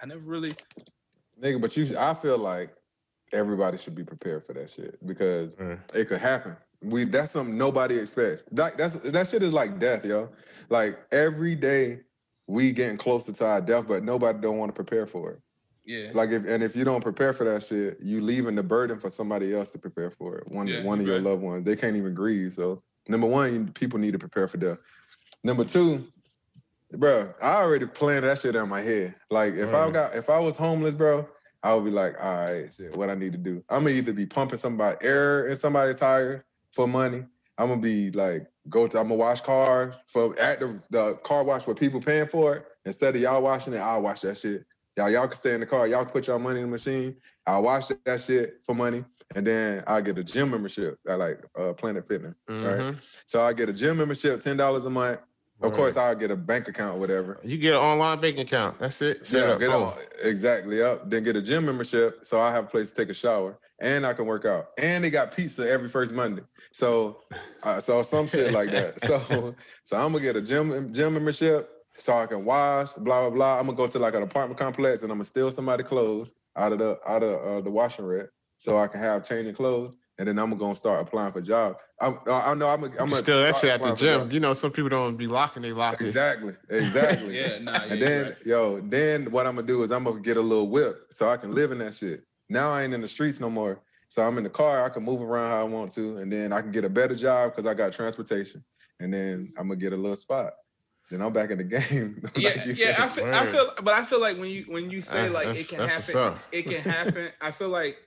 C: I never really.
A: Nigga, but you, I feel like everybody should be prepared for that shit because
B: Mm.
A: it could happen. We that's something nobody expects. That that's that shit is like death, yo. Like every day we getting closer to our death, but nobody don't want to prepare for it.
C: Yeah.
A: Like if and if you don't prepare for that shit, you leaving the burden for somebody else to prepare for it. One
C: Yeah,
A: one of
C: you
A: your
C: right.
A: loved ones, they can't even grieve. So number one, people need to prepare for death. Number two, bro, I already planned that shit in my head. Like if I got if I was homeless, bro, I would be like, all right, shit, what I need to do. I'm gonna either be pumping somebody air in somebody's tire for money. I'm gonna be like, go to I'm gonna wash cars for at the, the car wash where people paying for it. Instead of y'all washing it, I'll wash that shit. Y'all, y'all can stay in the car. Y'all can put y'all money in the machine. I'll wash that shit for money, and then I'll get a gym membership at like uh, Planet Fitness. Right.
B: Mhm.
A: So I get a gym membership, ten dollars a month. Of
B: Right.
A: course, I'll get a bank account, whatever.
B: You get an online bank account. That's it. Set
A: Yeah,
B: up.
A: get on exactly up. Then get a gym membership, so I have a place to take a shower, and I can work out. And they got pizza every first Monday, so uh, so some shit like that. So so I'm gonna get a gym gym membership, so I can wash, blah blah blah. I'm gonna go to like an apartment complex, and I'm gonna steal somebody clothes out of the out of uh, the washing rack so I can have changing clothes. And then I'm gonna start applying for jobs. I'm, I I know I'm. I'm gonna
B: Still, that
A: start
B: shit at the gym. You know, some people don't be locking their lockers.
A: Exactly, exactly.
C: Yeah. Nah. Yeah,
A: And then,
C: right.
A: yo, then what I'm gonna do is I'm gonna get a little whip so I can live in that shit. Now I ain't in the streets no more. So I'm in the car, I can move around how I want to, and then I can get a better job because I got transportation. And then I'm gonna get a little spot. Then I'm back in the game. Like
C: yeah,
A: you
C: yeah. I feel, I feel, but I feel like when you when you say
B: Ah,
C: like it can happen, it can happen. I feel like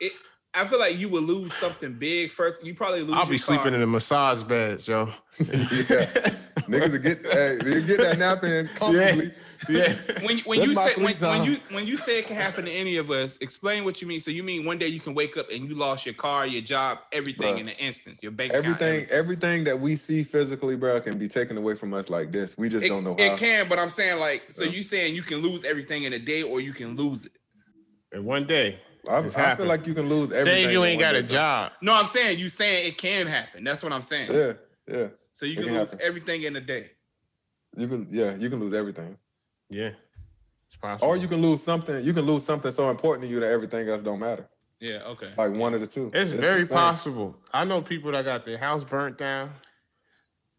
C: it. I feel like you would lose something big first. You probably lose.
B: I'll be
C: your
B: sleeping in the massage beds, yo.
A: yeah. Niggas will get hey, they get that nap in comfortably.
B: Yeah.
C: when when
A: That's
C: you say when, when you when you say it can happen to any of us, explain what you mean. So you mean one day you can wake up and you lost your car, your job, everything
A: Bruh.
C: in an instant, your bank account,
A: Everything, everything that we see physically, bro, can be taken away from us like this. We just
C: It,
A: don't know
C: it
A: how.
C: can, but I'm saying like, so
A: Yeah.
C: you saying you can lose everything in a day, or you can lose it.
B: And one day.
A: I, I feel like you can lose everything.
B: Say you ain't got a
A: day,
B: job.
C: No, I'm saying you saying it can happen. That's what I'm saying.
A: Yeah, yeah.
C: So you can
A: can
C: lose
A: happen.
C: everything in a day.
A: You can, yeah, you can lose everything.
B: Yeah. It's possible.
A: Or you can lose something. You can lose something so important to you that everything else don't matter.
C: Yeah. Okay.
A: Like one of the two.
B: It's
A: the
B: very possible. I know people that got their house burnt down.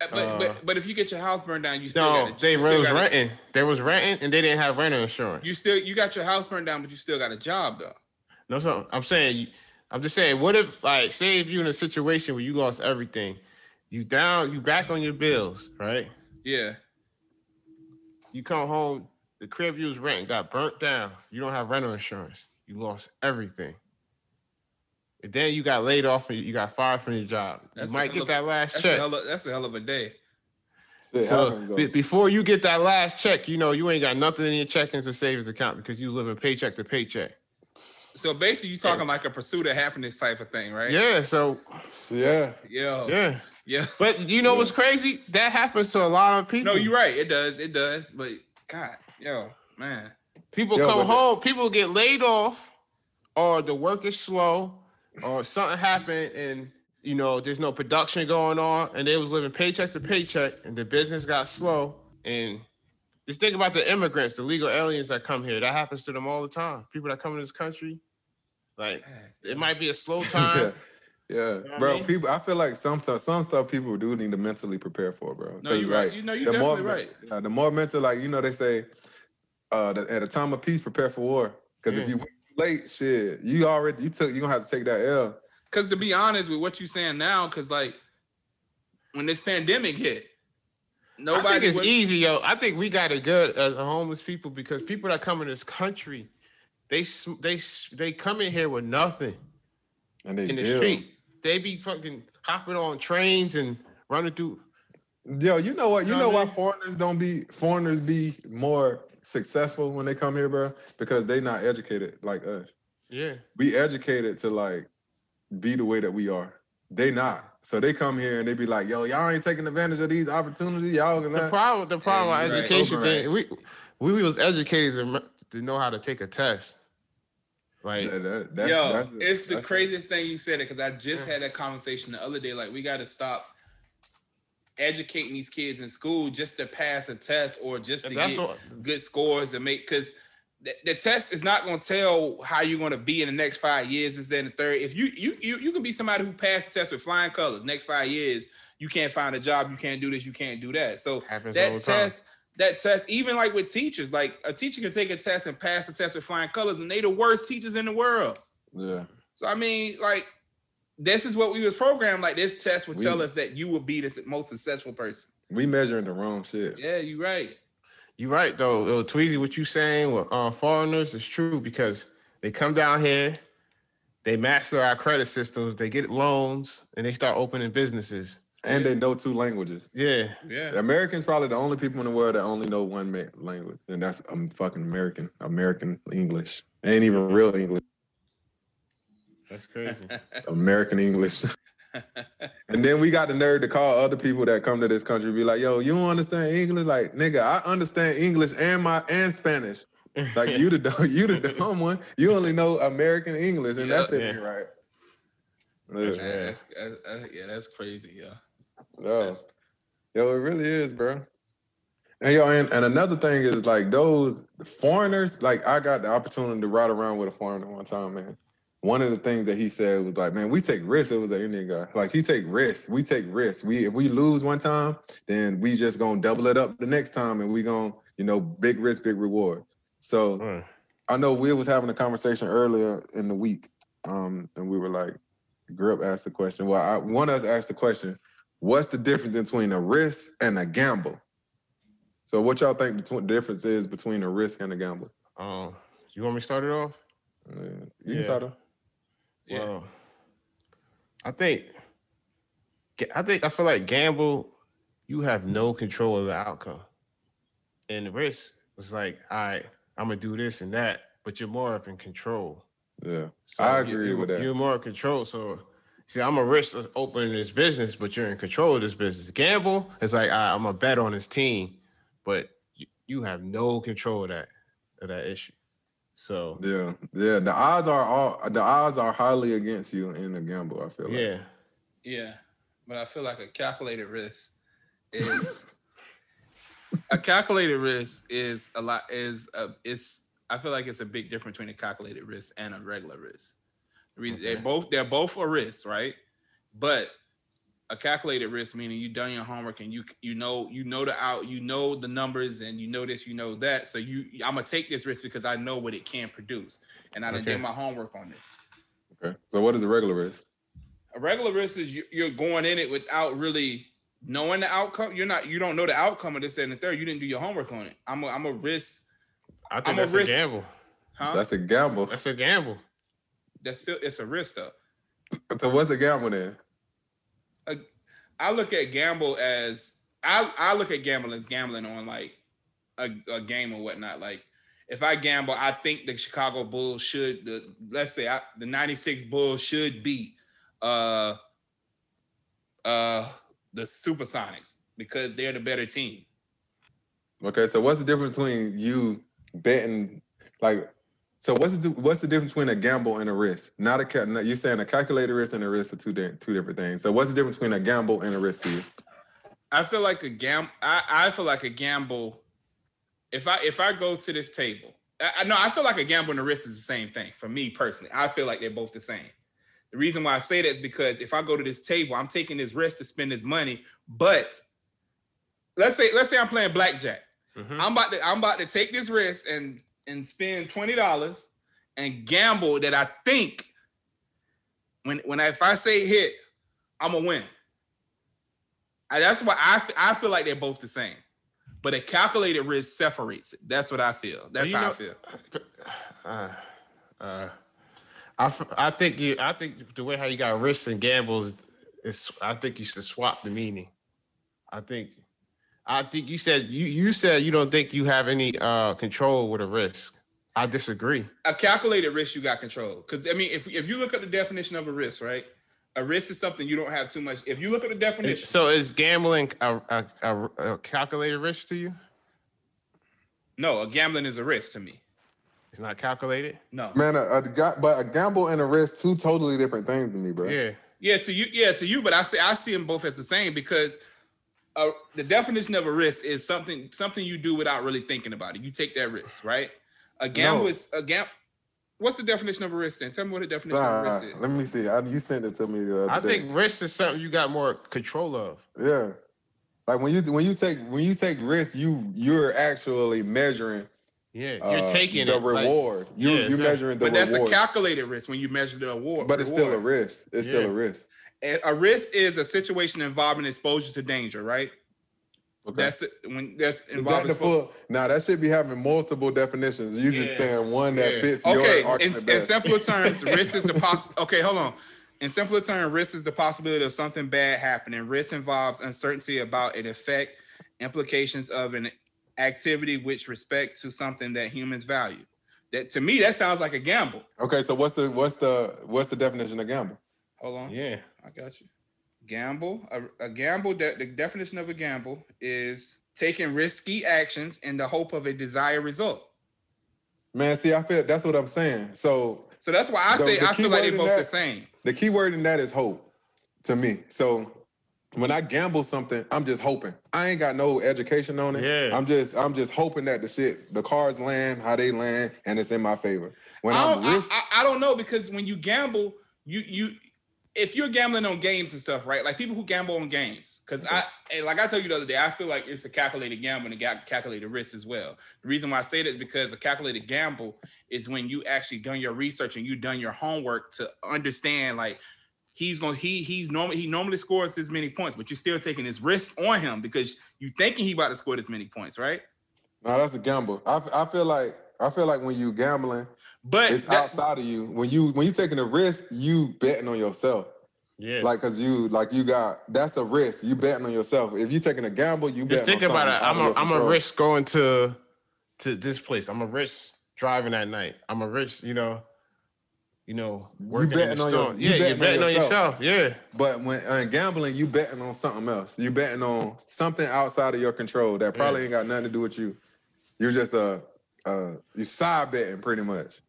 C: Uh, But
B: Uh,
C: but but if you get your house burned down, you still
B: No,
C: got
B: they
C: you still
B: was
C: got a-
B: renting. They was renting and they didn't have renter insurance.
C: You still you got your house burned down, but you still got a job though.
B: No, so I'm saying, I'm just saying, what if, like, say if you're in a situation where you lost everything, you down, you back on your bills, right?
C: Yeah.
B: You come home, the crib you was renting got burnt down. You don't have rental insurance. You lost everything. And then you got laid off and you got fired from your job.
C: That's
B: you might get
C: of-
B: that last
C: That's a
B: check.
C: hell of, that's a hell of a day.
A: Shit
B: So
A: happens, though.
B: be- before you get that last check, you know you ain't got nothing in your checkings or savings account because you living paycheck to paycheck.
C: So basically, you talking like a pursuit of happiness type of thing, right?
B: Yeah, so
A: yeah.
C: Yeah.
B: yeah.
C: Yeah.
B: But you know what's crazy? That happens to a lot of people.
C: No, you're right. It does. It does. But God, yo, man.
B: People
A: Yo,
B: come
A: but the-
B: home, people get laid off, or the work is slow, or something happened and you know there's no production going on, and they was living paycheck to paycheck, and the business got slow. And just think about the immigrants, the legal aliens that come here. That happens to them all the time. People that come in this country, like it might be a slow time.
A: Yeah, yeah.
B: what I
A: bro.
B: mean?
A: People, I feel like some some stuff people do need to mentally prepare for, bro.
C: No,
A: 'Cause,
C: you're right.
A: like,
C: You know, you're
A: the more,
C: definitely right.
A: yeah, the more mental, like you know, they say, uh, the, at a time of peace, prepare for war. Because if you wait too late, shit, you already you took, you gonna have to take that L.
C: Because to be honest with what you're saying now, because like when this pandemic hit,
B: I
C: nobody
B: think it's
C: was,
B: easy, yo. I think we got it good as a homeless people because people that come in this country, they sm- they they come in here with nothing
A: And they
B: in the
A: deal.
B: street. They be fucking hopping on trains and running through.
A: Yo, you know what? You
B: Know
A: know
B: what
A: why foreigners don't be foreigners be more successful when they come here, bro? Because they not educated like us.
B: Yeah,
A: We educated to like be the way that we are. They not. So they come here and they be like, yo, y'all ain't taking advantage of these opportunities. Y'all
B: the
A: gonna
B: problem the problem
C: you're
B: with
C: right.
B: education
C: Override.
B: thing. We we was educated to, to know how to take a test. Like
A: that, that, that's,
C: Yo,
A: that's,
C: it's the
A: that's-
C: craziest thing you said it because I just
B: Yeah.
C: had that conversation the other day. Like, we got to stop educating these kids in school just to pass a test or just to get
B: what
C: good scores to make because the, the test is not going to tell how you're going to be in the next five years. Is then the third. If you you you you can be somebody who passed the test with flying colors. Next five years, you can't find a job. You can't do this. You can't do that. So that
B: test time.
C: Test, that test, even like with teachers, like a teacher can take a test and pass the test with flying colors, and they the worst teachers in the world.
A: Yeah.
C: So I mean, like, this is what we was programmed. Like this test would
A: We-
C: tell us that you will be the most successful person.
A: We measuring the wrong shit.
C: Yeah, you're right.
B: You're right though, Yo, Tweezy. What you saying with uh, foreigners is true because they come down here, they master our credit systems, they get loans, and they start opening businesses.
A: And they know two languages.
B: Yeah,
C: Yeah.
A: Americans probably the only people in the world that only know one ma- language, and that's um, fucking American. American English. Ain't even real English.
B: that's crazy.
A: American English. and then we got the nerve to call other people that come to this country be like, "Yo, you don't understand English?" Like, nigga, I understand English and my and Spanish. Like you the dumb, you the dumb one. You only know American English, and
C: Yeah.
A: that's it,
B: Yeah.
A: right?
B: That's
A: Yeah.
B: right.
C: That's, that's, that's- yeah, that's crazy. Yeah.
A: Yo, yo, it really is, bro. And yo, and, and another thing is like those foreigners. Like I got the opportunity to ride around with a foreigner one time, man. One of the things that he said was like, "Man, we take risks." It was an Indian guy. Like he take risks. We take risks. We if we lose one time, then we just gonna double it up the next time, and we gonna, you know, big risk, big reward. So
B: Mm.
A: I know we was having a conversation earlier in the week, um, and we were like, Grip asked the question. Well, I, one of us asked the question, what's the difference between a risk and a gamble? So what y'all think the tw- difference is between a risk and a gamble?
B: Um, you want me to start it off?
A: Uh, you
B: Yeah.
A: can start off.
C: Yeah.
B: Well, I think, I think I feel like gamble, you have no control of the outcome, and the risk is like, all right, I'm gonna do this and that, but you're more of in control.
A: Yeah.
B: So
A: I
B: you-
A: agree
B: you-
A: with that.
B: You're more in control. So, see, I'm a risk of opening this business, but you're in control of this business. Gamble is like all right, I'm a bet on this team, but you, you have no control of that of that issue. So
A: Yeah. Yeah. The odds are all the odds are highly against you in a gamble, I feel like.
B: yeah,
C: Yeah, but I feel like a calculated risk is a calculated risk is a lot is a it's I feel like it's a big difference between a calculated risk and a regular risk. The reason
B: Okay.
C: They're both they're both a risk, right? But a calculated risk meaning you've done your homework and you you know you know the out you know the numbers and you know this you know that so you I'm gonna take this risk because I know what it can produce and I done
B: Okay.
C: did my homework on this.
A: Okay. So what is a regular risk?
C: A regular risk is you, you're going in it without really knowing the outcome. You're not, you don't know the outcome of this and the third. You didn't do your homework on it. I'm a, I'm a risk,
B: I think
C: I'm
B: that's a,
C: risk-
B: gamble.
C: huh?
A: That's a gamble.
B: That's a gamble.
C: That's still, it's a risk though.
A: So what's a gamble then?
C: I look at gamble as, I, I look at gambling as gambling on like a, a game or whatnot. Like if I gamble, I think the Chicago Bulls should, the, let's say I, the 96 Bulls should beat uh, uh, the Supersonics because they're the better team.
A: Okay, so what's the difference between you betting like So what's the what's the difference between a gamble and a risk? Not a cal- no, you're saying a calculated risk and a risk are two di- two different things. So what's the difference between a gamble and a risk to you?
C: I feel like a gam. I, I feel like a gamble. If I if I go to this table, I, I know I feel like a gamble and a risk is the same thing for me personally. I feel like they're both the same. The reason why I say that is because if I go to this table, I'm taking this risk to spend this money. But let's say let's say I'm playing blackjack.
B: Mhm.
C: I'm about to I'm about to take this risk and and spend twenty dollars and gamble that I think when when I, if I say hit, I'm gonna win. And that's why I I feel like they're both the same, but a calculated risk separates it. That's what I feel. That's how I feel.
B: Uh, uh, I, I think you I think the way how you got risks and gambles is I think you should swap the meaning. I think I think you said you you said you don't think you have any uh control with a risk. I disagree.
C: A calculated risk you got control. Because I mean, if if you look at the definition of a risk, right? A risk is something you don't have too much. If you look at the definition,
B: So is gambling a, a, a, a calculated risk to you?
C: no, a gambling is a risk to me.
B: It's not calculated.
C: No.
A: Man, a, a ga- but a gamble and a risk two totally different things to me, bro.
B: Yeah.
C: Yeah, to you, yeah, to you, but I see I see them both as the same because uh, the definition of a risk is something something you do without really thinking about it. You take that risk, right? A gamble
A: No.
C: is a gam. What's the definition of a risk? Then tell me what the definition of a risk is.
A: let me see. I, you sent it to me the other
B: I
A: day.
B: think risk is something you got more control of.
A: Yeah. Like when you when you take when you take risk, you you're actually measuring
B: Yeah, you're
A: uh,
B: taking
A: the
B: it, like-
A: reward. you
B: Yeah,
A: you're
B: exactly.
A: measuring the reward.
C: But that's a calculated risk when you measure the award.
A: but it's still a risk. It's still a risk.
C: And A risk is a situation involving exposure to danger, right?
A: Okay.
C: That's it. When that's
A: Is that
C: involving.
A: the full? Now that should be having multiple definitions. You just
B: Yeah.
A: saying one that
B: Yeah.
A: fits
C: Okay,
A: your
C: in, in simpler terms, risk is the poss. Okay, hold on. In simpler terms, risk is the possibility of something bad happening. Risk involves uncertainty about an effect, implications of an activity which respect to something that humans value. That to me, that sounds like a gamble.
A: Okay, so what's the what's the what's the definition of gamble?
C: Hold on,
B: Yeah.
C: I got you. Gamble. A, a gamble. De- the definition of a gamble is taking risky actions in the hope of a desired result.
A: Man, see, I feel that's what I'm saying. So
C: So that's why I
A: The-
C: say
A: the
C: I feel like
A: word
C: they're
A: in
C: both the same.
A: the key word in that is hope to me. So when I gamble something, I'm just hoping. I ain't got no education on it.
B: Yeah.
A: I'm just I'm just hoping that the shit, the cards land how they land, and it's in my favor. When
C: I
A: I'm
C: don't, I,
A: risk,
C: I, I don't know because when you gamble, you you if you're gambling on games and stuff, right? Like people who gamble on games, because I like I told you the other day, I feel like it's a calculated gamble and a calculated risk as well. The reason why I say that is because a calculated gamble is when you actually done your research and you done your homework to understand like he's going to he he's normally he normally scores this many points, but you're still taking this risk on him because you thinking he about to score this many points, right?
A: no, that's a gamble. I, I feel like I feel like when you gambling,
C: But
A: it's
C: that-
A: outside of you. When you when you taking a risk, you betting on yourself.
B: Yeah.
A: Like, cause you like you got that's a risk. You betting on yourself. If you taking a gamble, you
B: Just
A: betting
B: think
A: on
B: about it.
A: something
B: I'm
A: out
B: a
A: of your
B: I'm a risk going to to this place. I'm a risk driving at night. I'm a risk, you know, you know, working in
A: betting on your- you
B: yeah, you're
A: betting on
B: betting on
A: yourself.
B: yourself. Yeah.
A: But when in gambling, you betting on something else. You betting on something outside of your control that probably ain't got nothing to do with you. You're just a uh you side betting pretty much.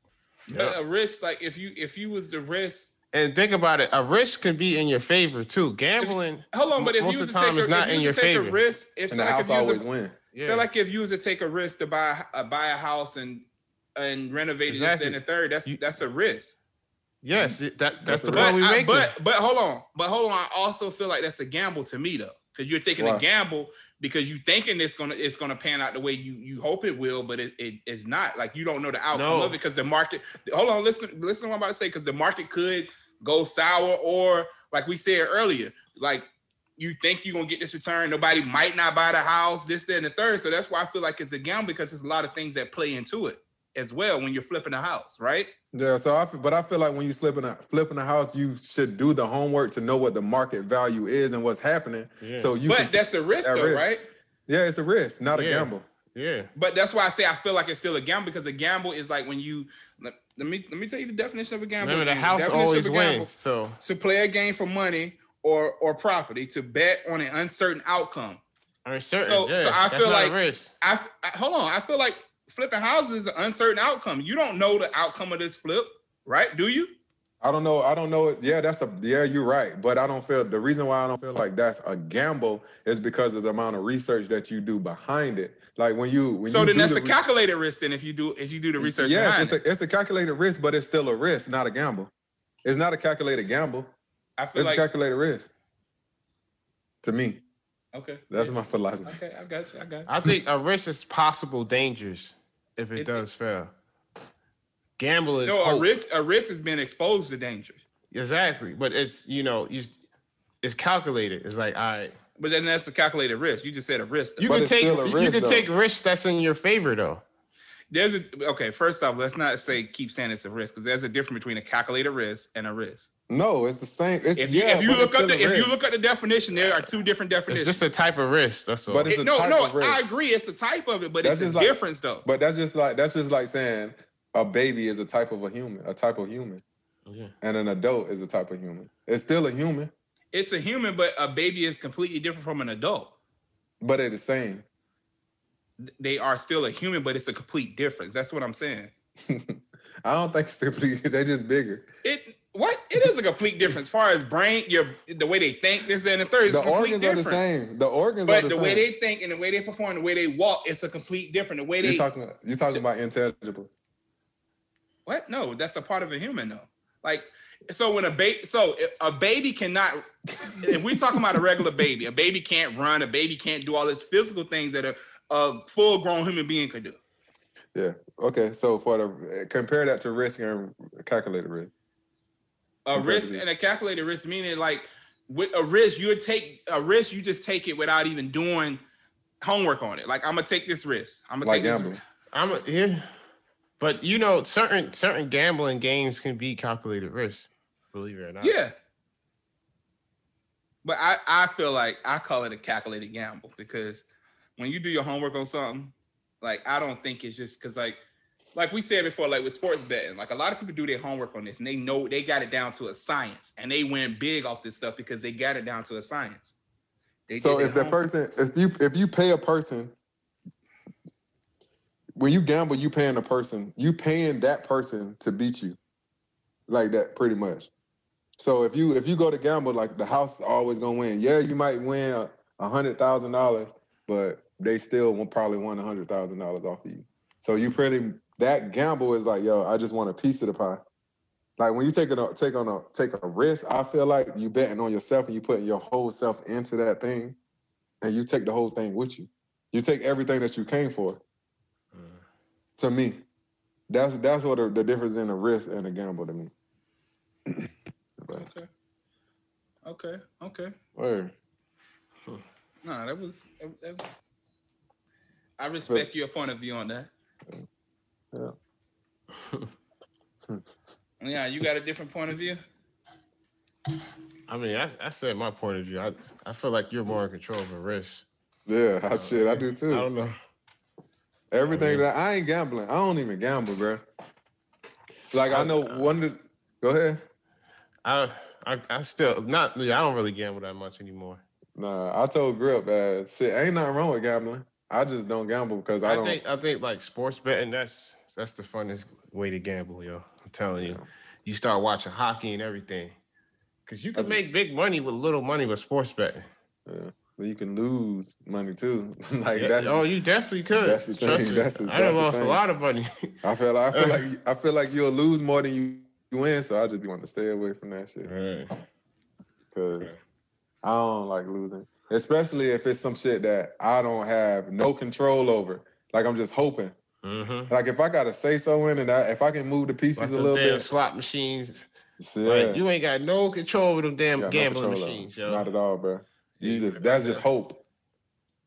C: But a risk, like if you if you was the risk
B: And think about it, a risk can be in your favor too. Gambling,
C: Hold on, but if
B: most
C: you
B: of
C: was
B: the
C: to
B: time
C: take
B: it's
C: a,
B: not in your
C: take
B: favor.
C: a risk, if
A: And the
C: like
A: house
C: if you was
A: always
C: a,
A: win.
B: yeah.
C: say like if you was to take a risk to buy uh, buy a house and and renovate it
B: Exactly.
C: and the third, that's
B: You-
C: that's a risk.
B: yes, that that's
A: That's
B: the
A: a
C: But
B: point we make.
C: but but hold on, but hold on. I also feel like that's a gamble to me though, because you're taking
A: Why?
C: a gamble because you thinking it's gonna it's gonna pan out the way you you hope it will, but it, it is not. Like you don't know the outcome
B: No.
C: of it because the market. Hold on, listen listen to what I'm about to say because the market could go sour or like we said earlier, like you think you're gonna get this return. Nobody might not buy the house, this, that, and the third. So that's why I feel like it's a gamble because there's a lot of things that play into it as well when you're flipping a house, right?
A: Yeah, so I feel, but I feel like when you flipping a flipping a house, you should do the homework to know what the market value is and what's happening.
B: Yeah.
A: So you
C: but that's a risk
A: that
C: though,
A: risk.
C: right?
A: yeah, it's a risk, not a gamble.
B: yeah.
C: But that's why I say I feel like it's still a gamble because a gamble is like when you let, let me let me tell you the definition of a gamble.
B: Remember, the house
C: definition of
B: always
C: a gamble,
B: wins. So
C: To play a game for money or or property to bet on an uncertain outcome.
B: uncertain.
C: So-
B: yeah,
C: so I
B: that's
C: feel
B: not a
C: like-
B: risk.
C: I, I hold on. I feel like flipping houses is an uncertain outcome. You don't know the outcome of this flip, right? Do you?
A: I don't know. I don't know. Yeah, that's a yeah. You're right, but I don't feel the reason why I don't feel like that's a gamble is because of the amount of research that you do behind it. Like when you when
C: So
A: you
C: then
A: do
C: that's
A: the
C: a
A: re-
C: calculated risk. Then if you do if you do the research
A: Yes, it's a it's a calculated risk, but it's still a risk, not a gamble. It's not a calculated gamble.
C: I feel
A: It's
C: like
A: a calculated risk. To me,
C: okay.
A: that's
C: yeah.
A: my philosophy.
C: Okay, I got you. I got you.
B: I think a risk is possible dangers if it,
C: It-
B: does fail. Gamble is
C: No, a
B: hope.
C: risk a risk has been exposed to danger.
B: Exactly, but it's you know you, it's calculated. It's like all right,
C: But then that's a calculated risk. You just said a risk.
B: you
A: But
B: can take
A: still a
B: you can
A: though.
B: take risks that's in your favor though.
C: There's a okay. First off, let's not say keep saying it's a risk because there's a difference between a calculated risk and a risk.
A: No, it's the same. It's
C: If you
A: yeah,
C: if you look up the, if you look at the definition, there are two different definitions.
B: It's just a type of risk. That's all.
A: But it's
C: It-
A: a
C: no,
A: type
C: no,
A: of risk.
C: I agree. It's a type of it, but
A: That's
C: it's a
A: just like-
C: difference though.
A: But that's just like that's just like saying a baby is a type of a human, a type of human, oh,
B: Yeah.
A: and an adult is a type of human. It's still a human,
C: It's a human, but a baby is completely different from an adult.
A: but it's the same.
C: They are still a human, but it's a complete difference. That's what I'm saying.
A: I don't think it's complete. They're just bigger.
C: It is a complete difference as far as brain, your the way they think, this, that, and the third.
A: The organs are the same. The organs
C: But
A: are
C: the,
A: the,
C: way they think and the way they perform, the way they walk, it's a complete different. The way they
A: you're talking. You're talking about intelligibles.
C: what? No, that's a part of a human though. Like so when a baby, so a baby cannot. if we're talking about a regular baby, a baby can't run. A baby can't do all these physical things that a, a full-grown human being could do.
A: Yeah. Okay. So for the compare that to risk and calculated risk.
C: A risk and a calculated risk meaning like with a risk, you would take a risk, you just take it without even doing homework on it. Like I'm gonna take this risk. I'm gonna
A: Like
C: take
A: gambling.
C: this.
B: I'm a, yeah, but you know certain certain gambling games can be calculated risk. Believe it or not.
C: Yeah. But I, I feel like I call it a calculated gamble because when you do your homework on something, like I don't think it's just because like like we said before, like with sports betting, like a lot of people do their homework on this and they know they got it down to a science and they went big off this stuff because they got it down to a science. They
A: So if that person, if you if you pay a person, when you gamble, you paying a person, you paying that person to beat you, like that, pretty much. So if you if you go to gamble, like the house is always gonna win. Yeah, you might win a, a hundred thousand dollars, but they still will probably won a hundred thousand dollars off of you. So you pretty that gamble is like, yo, I just want a piece of the pie. Like when you take a take on a take a risk, I feel like you betting on yourself and you putting your whole self into that thing, and you take the whole thing with you. You take everything that you came for. Mm. To me, that's that's what the, the difference in a risk and a gamble to me. But,
C: Okay. Okay. Okay.
A: word.
C: No, that was, that- that was- I respect your point of view on that.
A: Yeah.
C: Yeah, you got a different point of view.
B: I mean, I, I said my point of view. I, I feel like you're more in control of a risk.
A: Yeah, I, uh, shit, I do too.
B: I don't know.
A: Everything that I ain't gambling. I don't even gamble, bro. Like I know uh, one. Of the, go ahead.
B: I, I I still not. Yeah, I don't really gamble that much anymore.
A: Nah, I told Grip that shit ain't nothing wrong with gambling. I just don't gamble because I
B: I,
A: don't.
B: think I think like sports betting. That's that's the funnest way to gamble, yo. Telling you. You start watching hockey and everything, because you can make big money with little money with sports betting.
A: yeah. But you can lose money too. like
B: Yeah,
A: that's.
B: oh, you definitely could.
A: that's the thing,
B: Trust
A: that's the-
B: I done lost a lot of money.
A: I feel like I feel like I feel like you'll lose more than you, you win. So I just be wanting to stay away from that shit
B: Right.
A: because I don't like losing, especially if it's some shit that I don't have no control over. Like I'm just hoping.
B: Mm-hmm.
A: Like if I gotta say so in and I, if I can move the pieces
B: Like
A: a little
B: damn
A: bit,
B: slot machines.
A: yeah,
B: Like, you ain't got no control over them damn
A: no
B: gambling
A: control
B: machines, yo.
A: Not at all, bro. You
B: Yeah,
A: just that's just hope.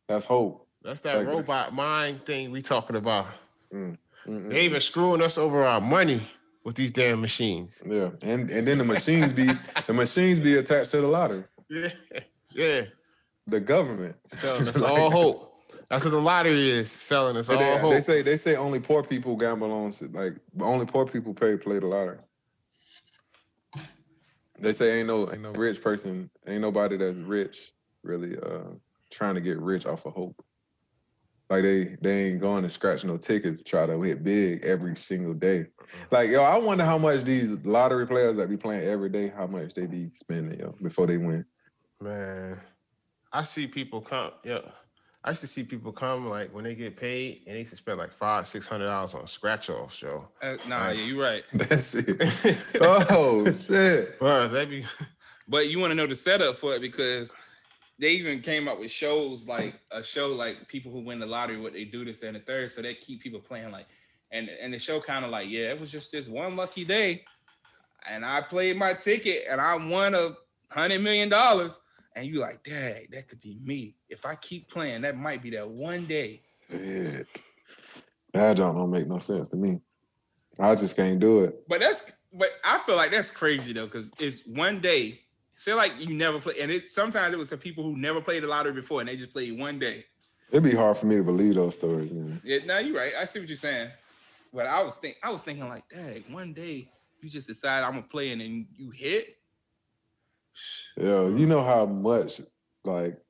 A: That's hope.
B: That's that
A: like-
B: robot mind thing we talking about.
A: Mm-mm.
B: They mm, even mm. screwing us over our money with these damn machines.
A: Yeah, and and then the machines be the machines be attached to the lottery.
B: Yeah, yeah.
A: The government
B: us
A: Like,
B: all hope. That's what the lottery is selling us
A: They,
B: all
A: they-
B: hope.
A: they say they say only poor people gamble on like only poor people pay play the lottery. They say ain't no ain't no rich person, ain't nobody that's rich really uh trying to get rich off of hope. Like they they ain't going to scratch no tickets to try to hit big every single day. Like yo, I wonder how much these lottery players that be playing every day, how much they be spending yo before they win.
B: Man, I see people come. Yeah, I used to see people come like when they get paid and they used to spend like five, six hundred dollars on scratch offs, yo.
C: Uh, nah, yeah, you're right.
A: That's it. oh shit.
B: Bro, they be
C: But you want to know the setup for it because they even came up with shows like a show like people who win the lottery, what they do this and the third. So they keep people playing like, and and the show kind of like, yeah, it was just this one lucky day, and I played my ticket and I won a hundred million dollars. And you like, dang, that could be me. If I keep playing, that might be that one day.
A: Shit. That don't don't make no sense to me. I just can't do it.
C: But that's but I feel like that's crazy though, because it's one day. Feel like you never play, and it's sometimes it was some people who never played the lottery before, and they just played one day.
A: It'd be hard for me to believe those stories, man.
C: Yeah, no, you're right. I see what you're saying. But I was think I was thinking like, dang, one day you just decide I'm gonna play and then you hit.
A: Yo, you know how much like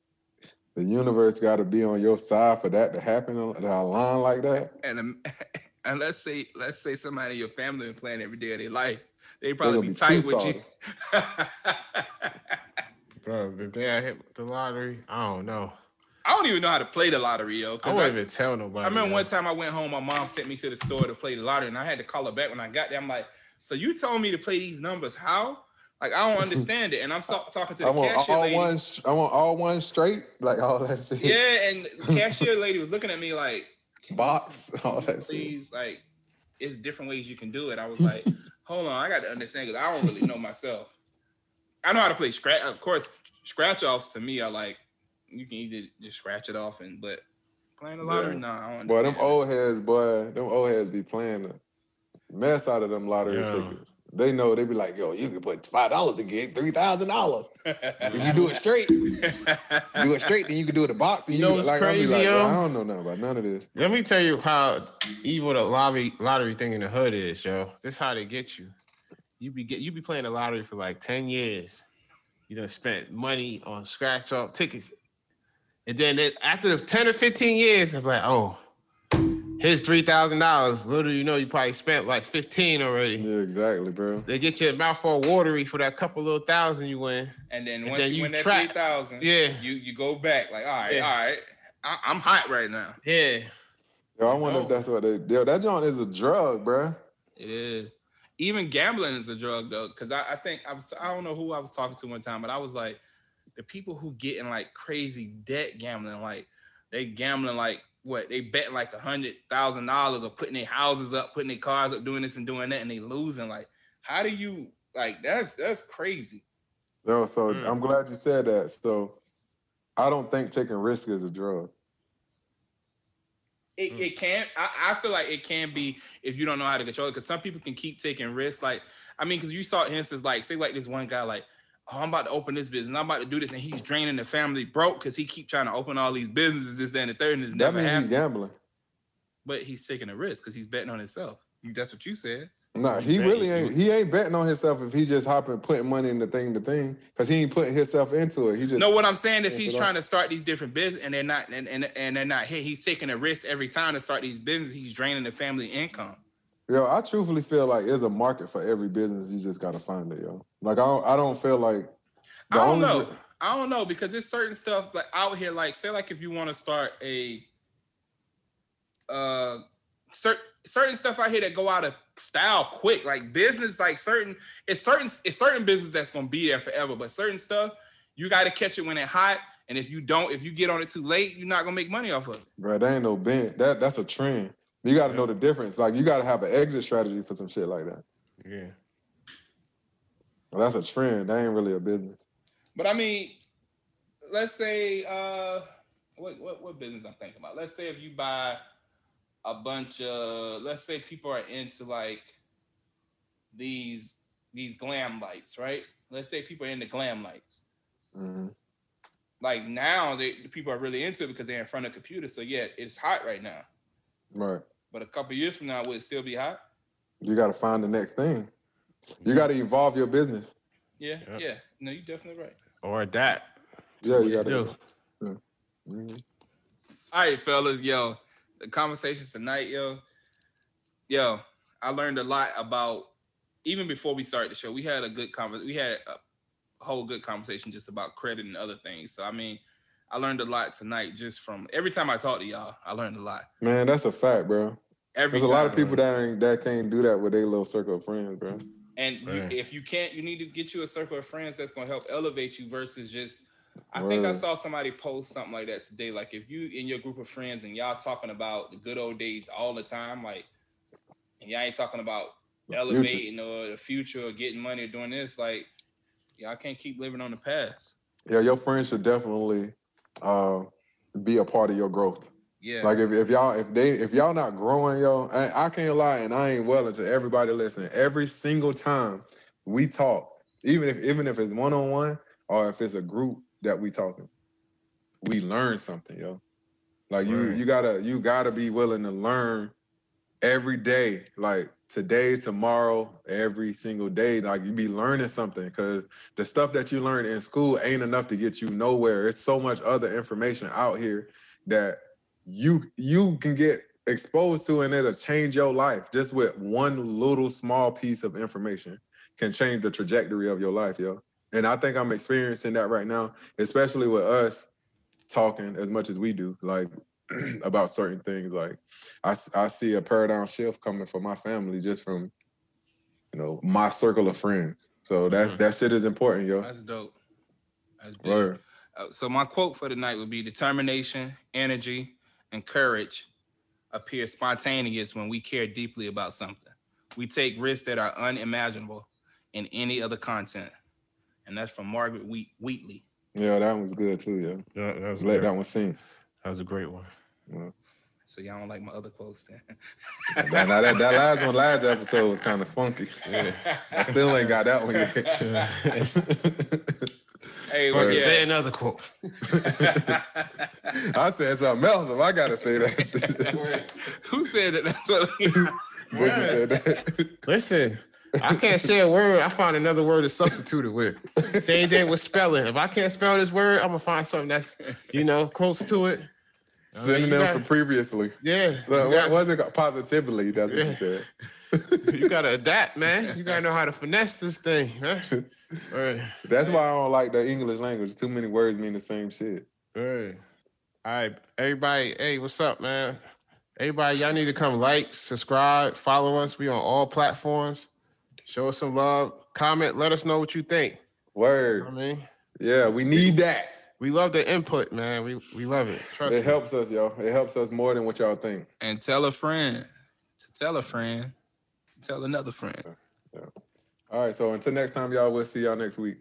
A: the universe got to be on your side for that to happen on a line like that.
C: And um, and let's say let's say somebody in your family been playing every day of their life, they probably be,
A: be
C: tight
A: too
C: with you.
B: bro, the day I hit the lottery, I don't know.
C: I don't even know how to play the lottery, yo.
B: I
C: 'cause
B: wouldn't even tell nobody.
C: I remember
B: yo.
C: one time I went home, my mom sent me to the store to play the lottery, and I had to call her back when I got there. I'm like, so you told me to play these numbers? How? Like I don't understand it. And I'm so- talking to
A: I
C: the
A: want
C: cashier
A: all
C: lady.
A: one. I want all one straight, like all that shit.
C: Yeah, and the cashier lady was looking at me like,
A: Box, all that shit.
C: please, like, it's different ways you can do it. I was like, hold on, I got to understand because I don't really know myself. I know how to play scratch. Of course, scratch offs to me are like you can either just scratch it off and but playing the lottery,
A: Yeah.
C: no, I don't.
A: Boy, them
C: understand.
A: old heads, boy, them old heads be playing the mess out of them lottery
B: Yeah.
A: tickets. They know they be like, yo, you can put five dollars to get three thousand dollars. If you do it straight, do it straight, then you can do it a box. And
B: You
A: you,
B: know
A: like, I
B: crazy,
A: like,
B: yo?
A: I don't know nothing about none of this.
B: Let me tell you how evil the lottery lottery thing in the hood is, yo. This how they get you. You be get you be playing the lottery for like 10 years. You know, spent money on scratch off tickets. And then after 10 or 15 years, it's like, oh, here's three thousand dollars. Little you know you probably spent like 15 already.
A: Yeah, exactly, bro.
B: They get your mouth all watery for that couple little thousand you win.
C: And then
B: And
C: once
B: then
C: you,
B: you
C: win that
B: trap.
C: three thousand,
B: Yeah.
C: you you go back like, all right,
B: Yeah.
C: all right, I, I'm hot right now.
B: Yeah.
A: Yo, I wonder if that's what they. Yo, that joint is a drug, bro.
C: It is. Even gambling is a drug though, because I, I think I was I don't know who I was talking to one time, but I was like, the people who get in like crazy debt gambling, like they gambling like what they bet like a hundred thousand dollars or putting their houses up, putting their cars up, doing this and doing that, and they losing. Like, how do you like that's that's crazy.
A: No, so
B: Mm.
A: I'm glad you said that. So I don't think taking risk is a drug.
C: It,
B: Mm.
C: it can I, I feel like it can be if you don't know how to control it because some people can keep taking risks like i mean because you saw instances like say like this one guy like oh i'm about to open this business. I'm about to do this. And he's draining the family broke because he keep trying to open all these businesses this that, and the third and it's
A: That
C: never
A: means he's
C: happened
A: gambling.
C: but he's taking a risk because he's betting on himself. That's what you said.
A: Nah,
B: He
A: he really ain't. He ain't betting on himself if he just hopping putting money in the thing, the thing, because he ain't putting himself into it. He just
C: no what i'm saying if he's trying to start these different business and they're not and, and, and they're not hit. He's taking a risk every time to start these businesses. He's draining the family income
A: Yo, I truthfully feel like there's a market for every business. You just gotta find it, yo. Like I don't, I don't feel like.
C: I don't
A: only
C: know.
A: re-
C: I don't know because there's certain stuff like out here, like say like if you want to start a uh certain certain stuff out here that go out of style quick, like business, like certain it's certain it's certain business that's gonna be there forever, but certain stuff you got to catch it when it's hot, and if you don't, if you get on it too late, you're not gonna make money off of it.
A: Bro, that ain't no bent. That that's a trend. You got to know the difference. Like you got to have an exit strategy for some shit like that.
B: Yeah.
A: Well, that's a trend. That ain't really a business.
C: But I mean, let's say uh what what what business I'm thinking about. Let's say if you buy a bunch of let's say people are into like these these glam lights, right? Let's say people are into glam lights.
A: Mhm.
C: Like now they the people are really into it because they're in front of computers. So yeah, it's hot right now.
A: Right.
C: But a couple years from now, will it still be hot?
A: You got to find the next thing. You got to evolve your business.
C: Yeah,
B: Yeah.
C: yeah. No, you're definitely right.
B: Or that.
A: Yeah, you
B: What
A: got
B: do.
A: to. Mhm.
C: All right, fellas, yo, the conversations tonight, yo, yo, I learned a lot about. Even before we started the show, we had a good conversation. We had a whole good conversation just about credit and other things. So I mean, I learned a lot tonight just from every time I talk to y'all. I learned a lot.
A: Man, that's a fact, bro.
C: Every
A: There's a lot of
C: time.
A: people that ain't that can't do that with their little circle of friends, bro.
C: And you, if you can't, you need to get you a circle of friends that's gonna help elevate you versus just. I think I saw somebody post something like that today. Like if you in your group of friends and y'all talking about the good old days all the time, like, and y'all ain't talking about
A: The future.
C: elevating or the future or getting money or doing this, like, y'all can't keep living on the past.
A: Yeah, your friends should definitely uh, be a part of your growth.
C: Yeah.
A: Like if, if y'all if they if y'all not growing, yo, I, I can't lie, and I ain't willing to everybody listen. Every single time we talk, even if even if it's one on one or if it's a group that we talking, we learn something, yo. Like you
B: Right.
A: you gotta you gotta be willing to learn every day, like today, tomorrow, every single day. Like you be learning something because the stuff that you learn in school ain't enough to get you nowhere. It's so much other information out here that you you can get exposed to and it'll change your life just with one little small piece of information can change the trajectory of your life, yo. And I think I'm experiencing that right now, especially with us talking as much as we do, like about certain things. Like I see a paradigm shift coming for my family just from, you know, my circle of friends. So that's
B: Mhm.
A: that shit is important, yo.
C: That's dope. That's big.
A: Word.
C: Uh, so my quote for the night would be determination, energy, and courage appear spontaneous when we care deeply about something. We take risks that are unimaginable in any other content. And that's from Margaret Wheat- Wheatley.
A: Yeah, that was good too, yo.
B: That, that was
A: Let
B: good.
A: that one sing.
B: That was a great one.
C: So y'all don't like my other quotes then.
A: Now, now that, that last one, last episode was kind of funky.
B: Yeah.
A: I still ain't got that one yet.
C: hey, well,
B: Or
C: yeah.
B: Say another quote.
A: I said something else if I gotta say that.
C: Who said that? That's what
A: Boogie said that.
B: Listen, I can't say a word. I find another word to substitute it with. Same thing with spelling. If I can't spell this word, I'm gonna find something that's you know close to it. I mean,
A: Synonyms for previously.
B: Yeah,
A: Look,
B: you,
A: what was it called? Positively, that's what
B: Yeah.
A: you said.
B: you gotta adapt, man. You gotta know how to finesse this thing, man. Right,
A: That's why I don't like the English language. Too many words mean the same shit.
B: right. All right, everybody. Hey, what's up, man? Everybody, y'all need to come like, subscribe, follow us. We on all platforms. Show us some love. Comment. Let us know what you think. You know
A: Word.
B: what I mean,
A: Yeah, we need that.
B: We love the input, man. We we love it. Trust
A: It
B: me.
A: helps us, yo. It helps us more than what y'all think.
C: and tell a friend to tell a friend to tell another friend. Yeah.
A: All right, so until next time, y'all, we'll see y'all next week.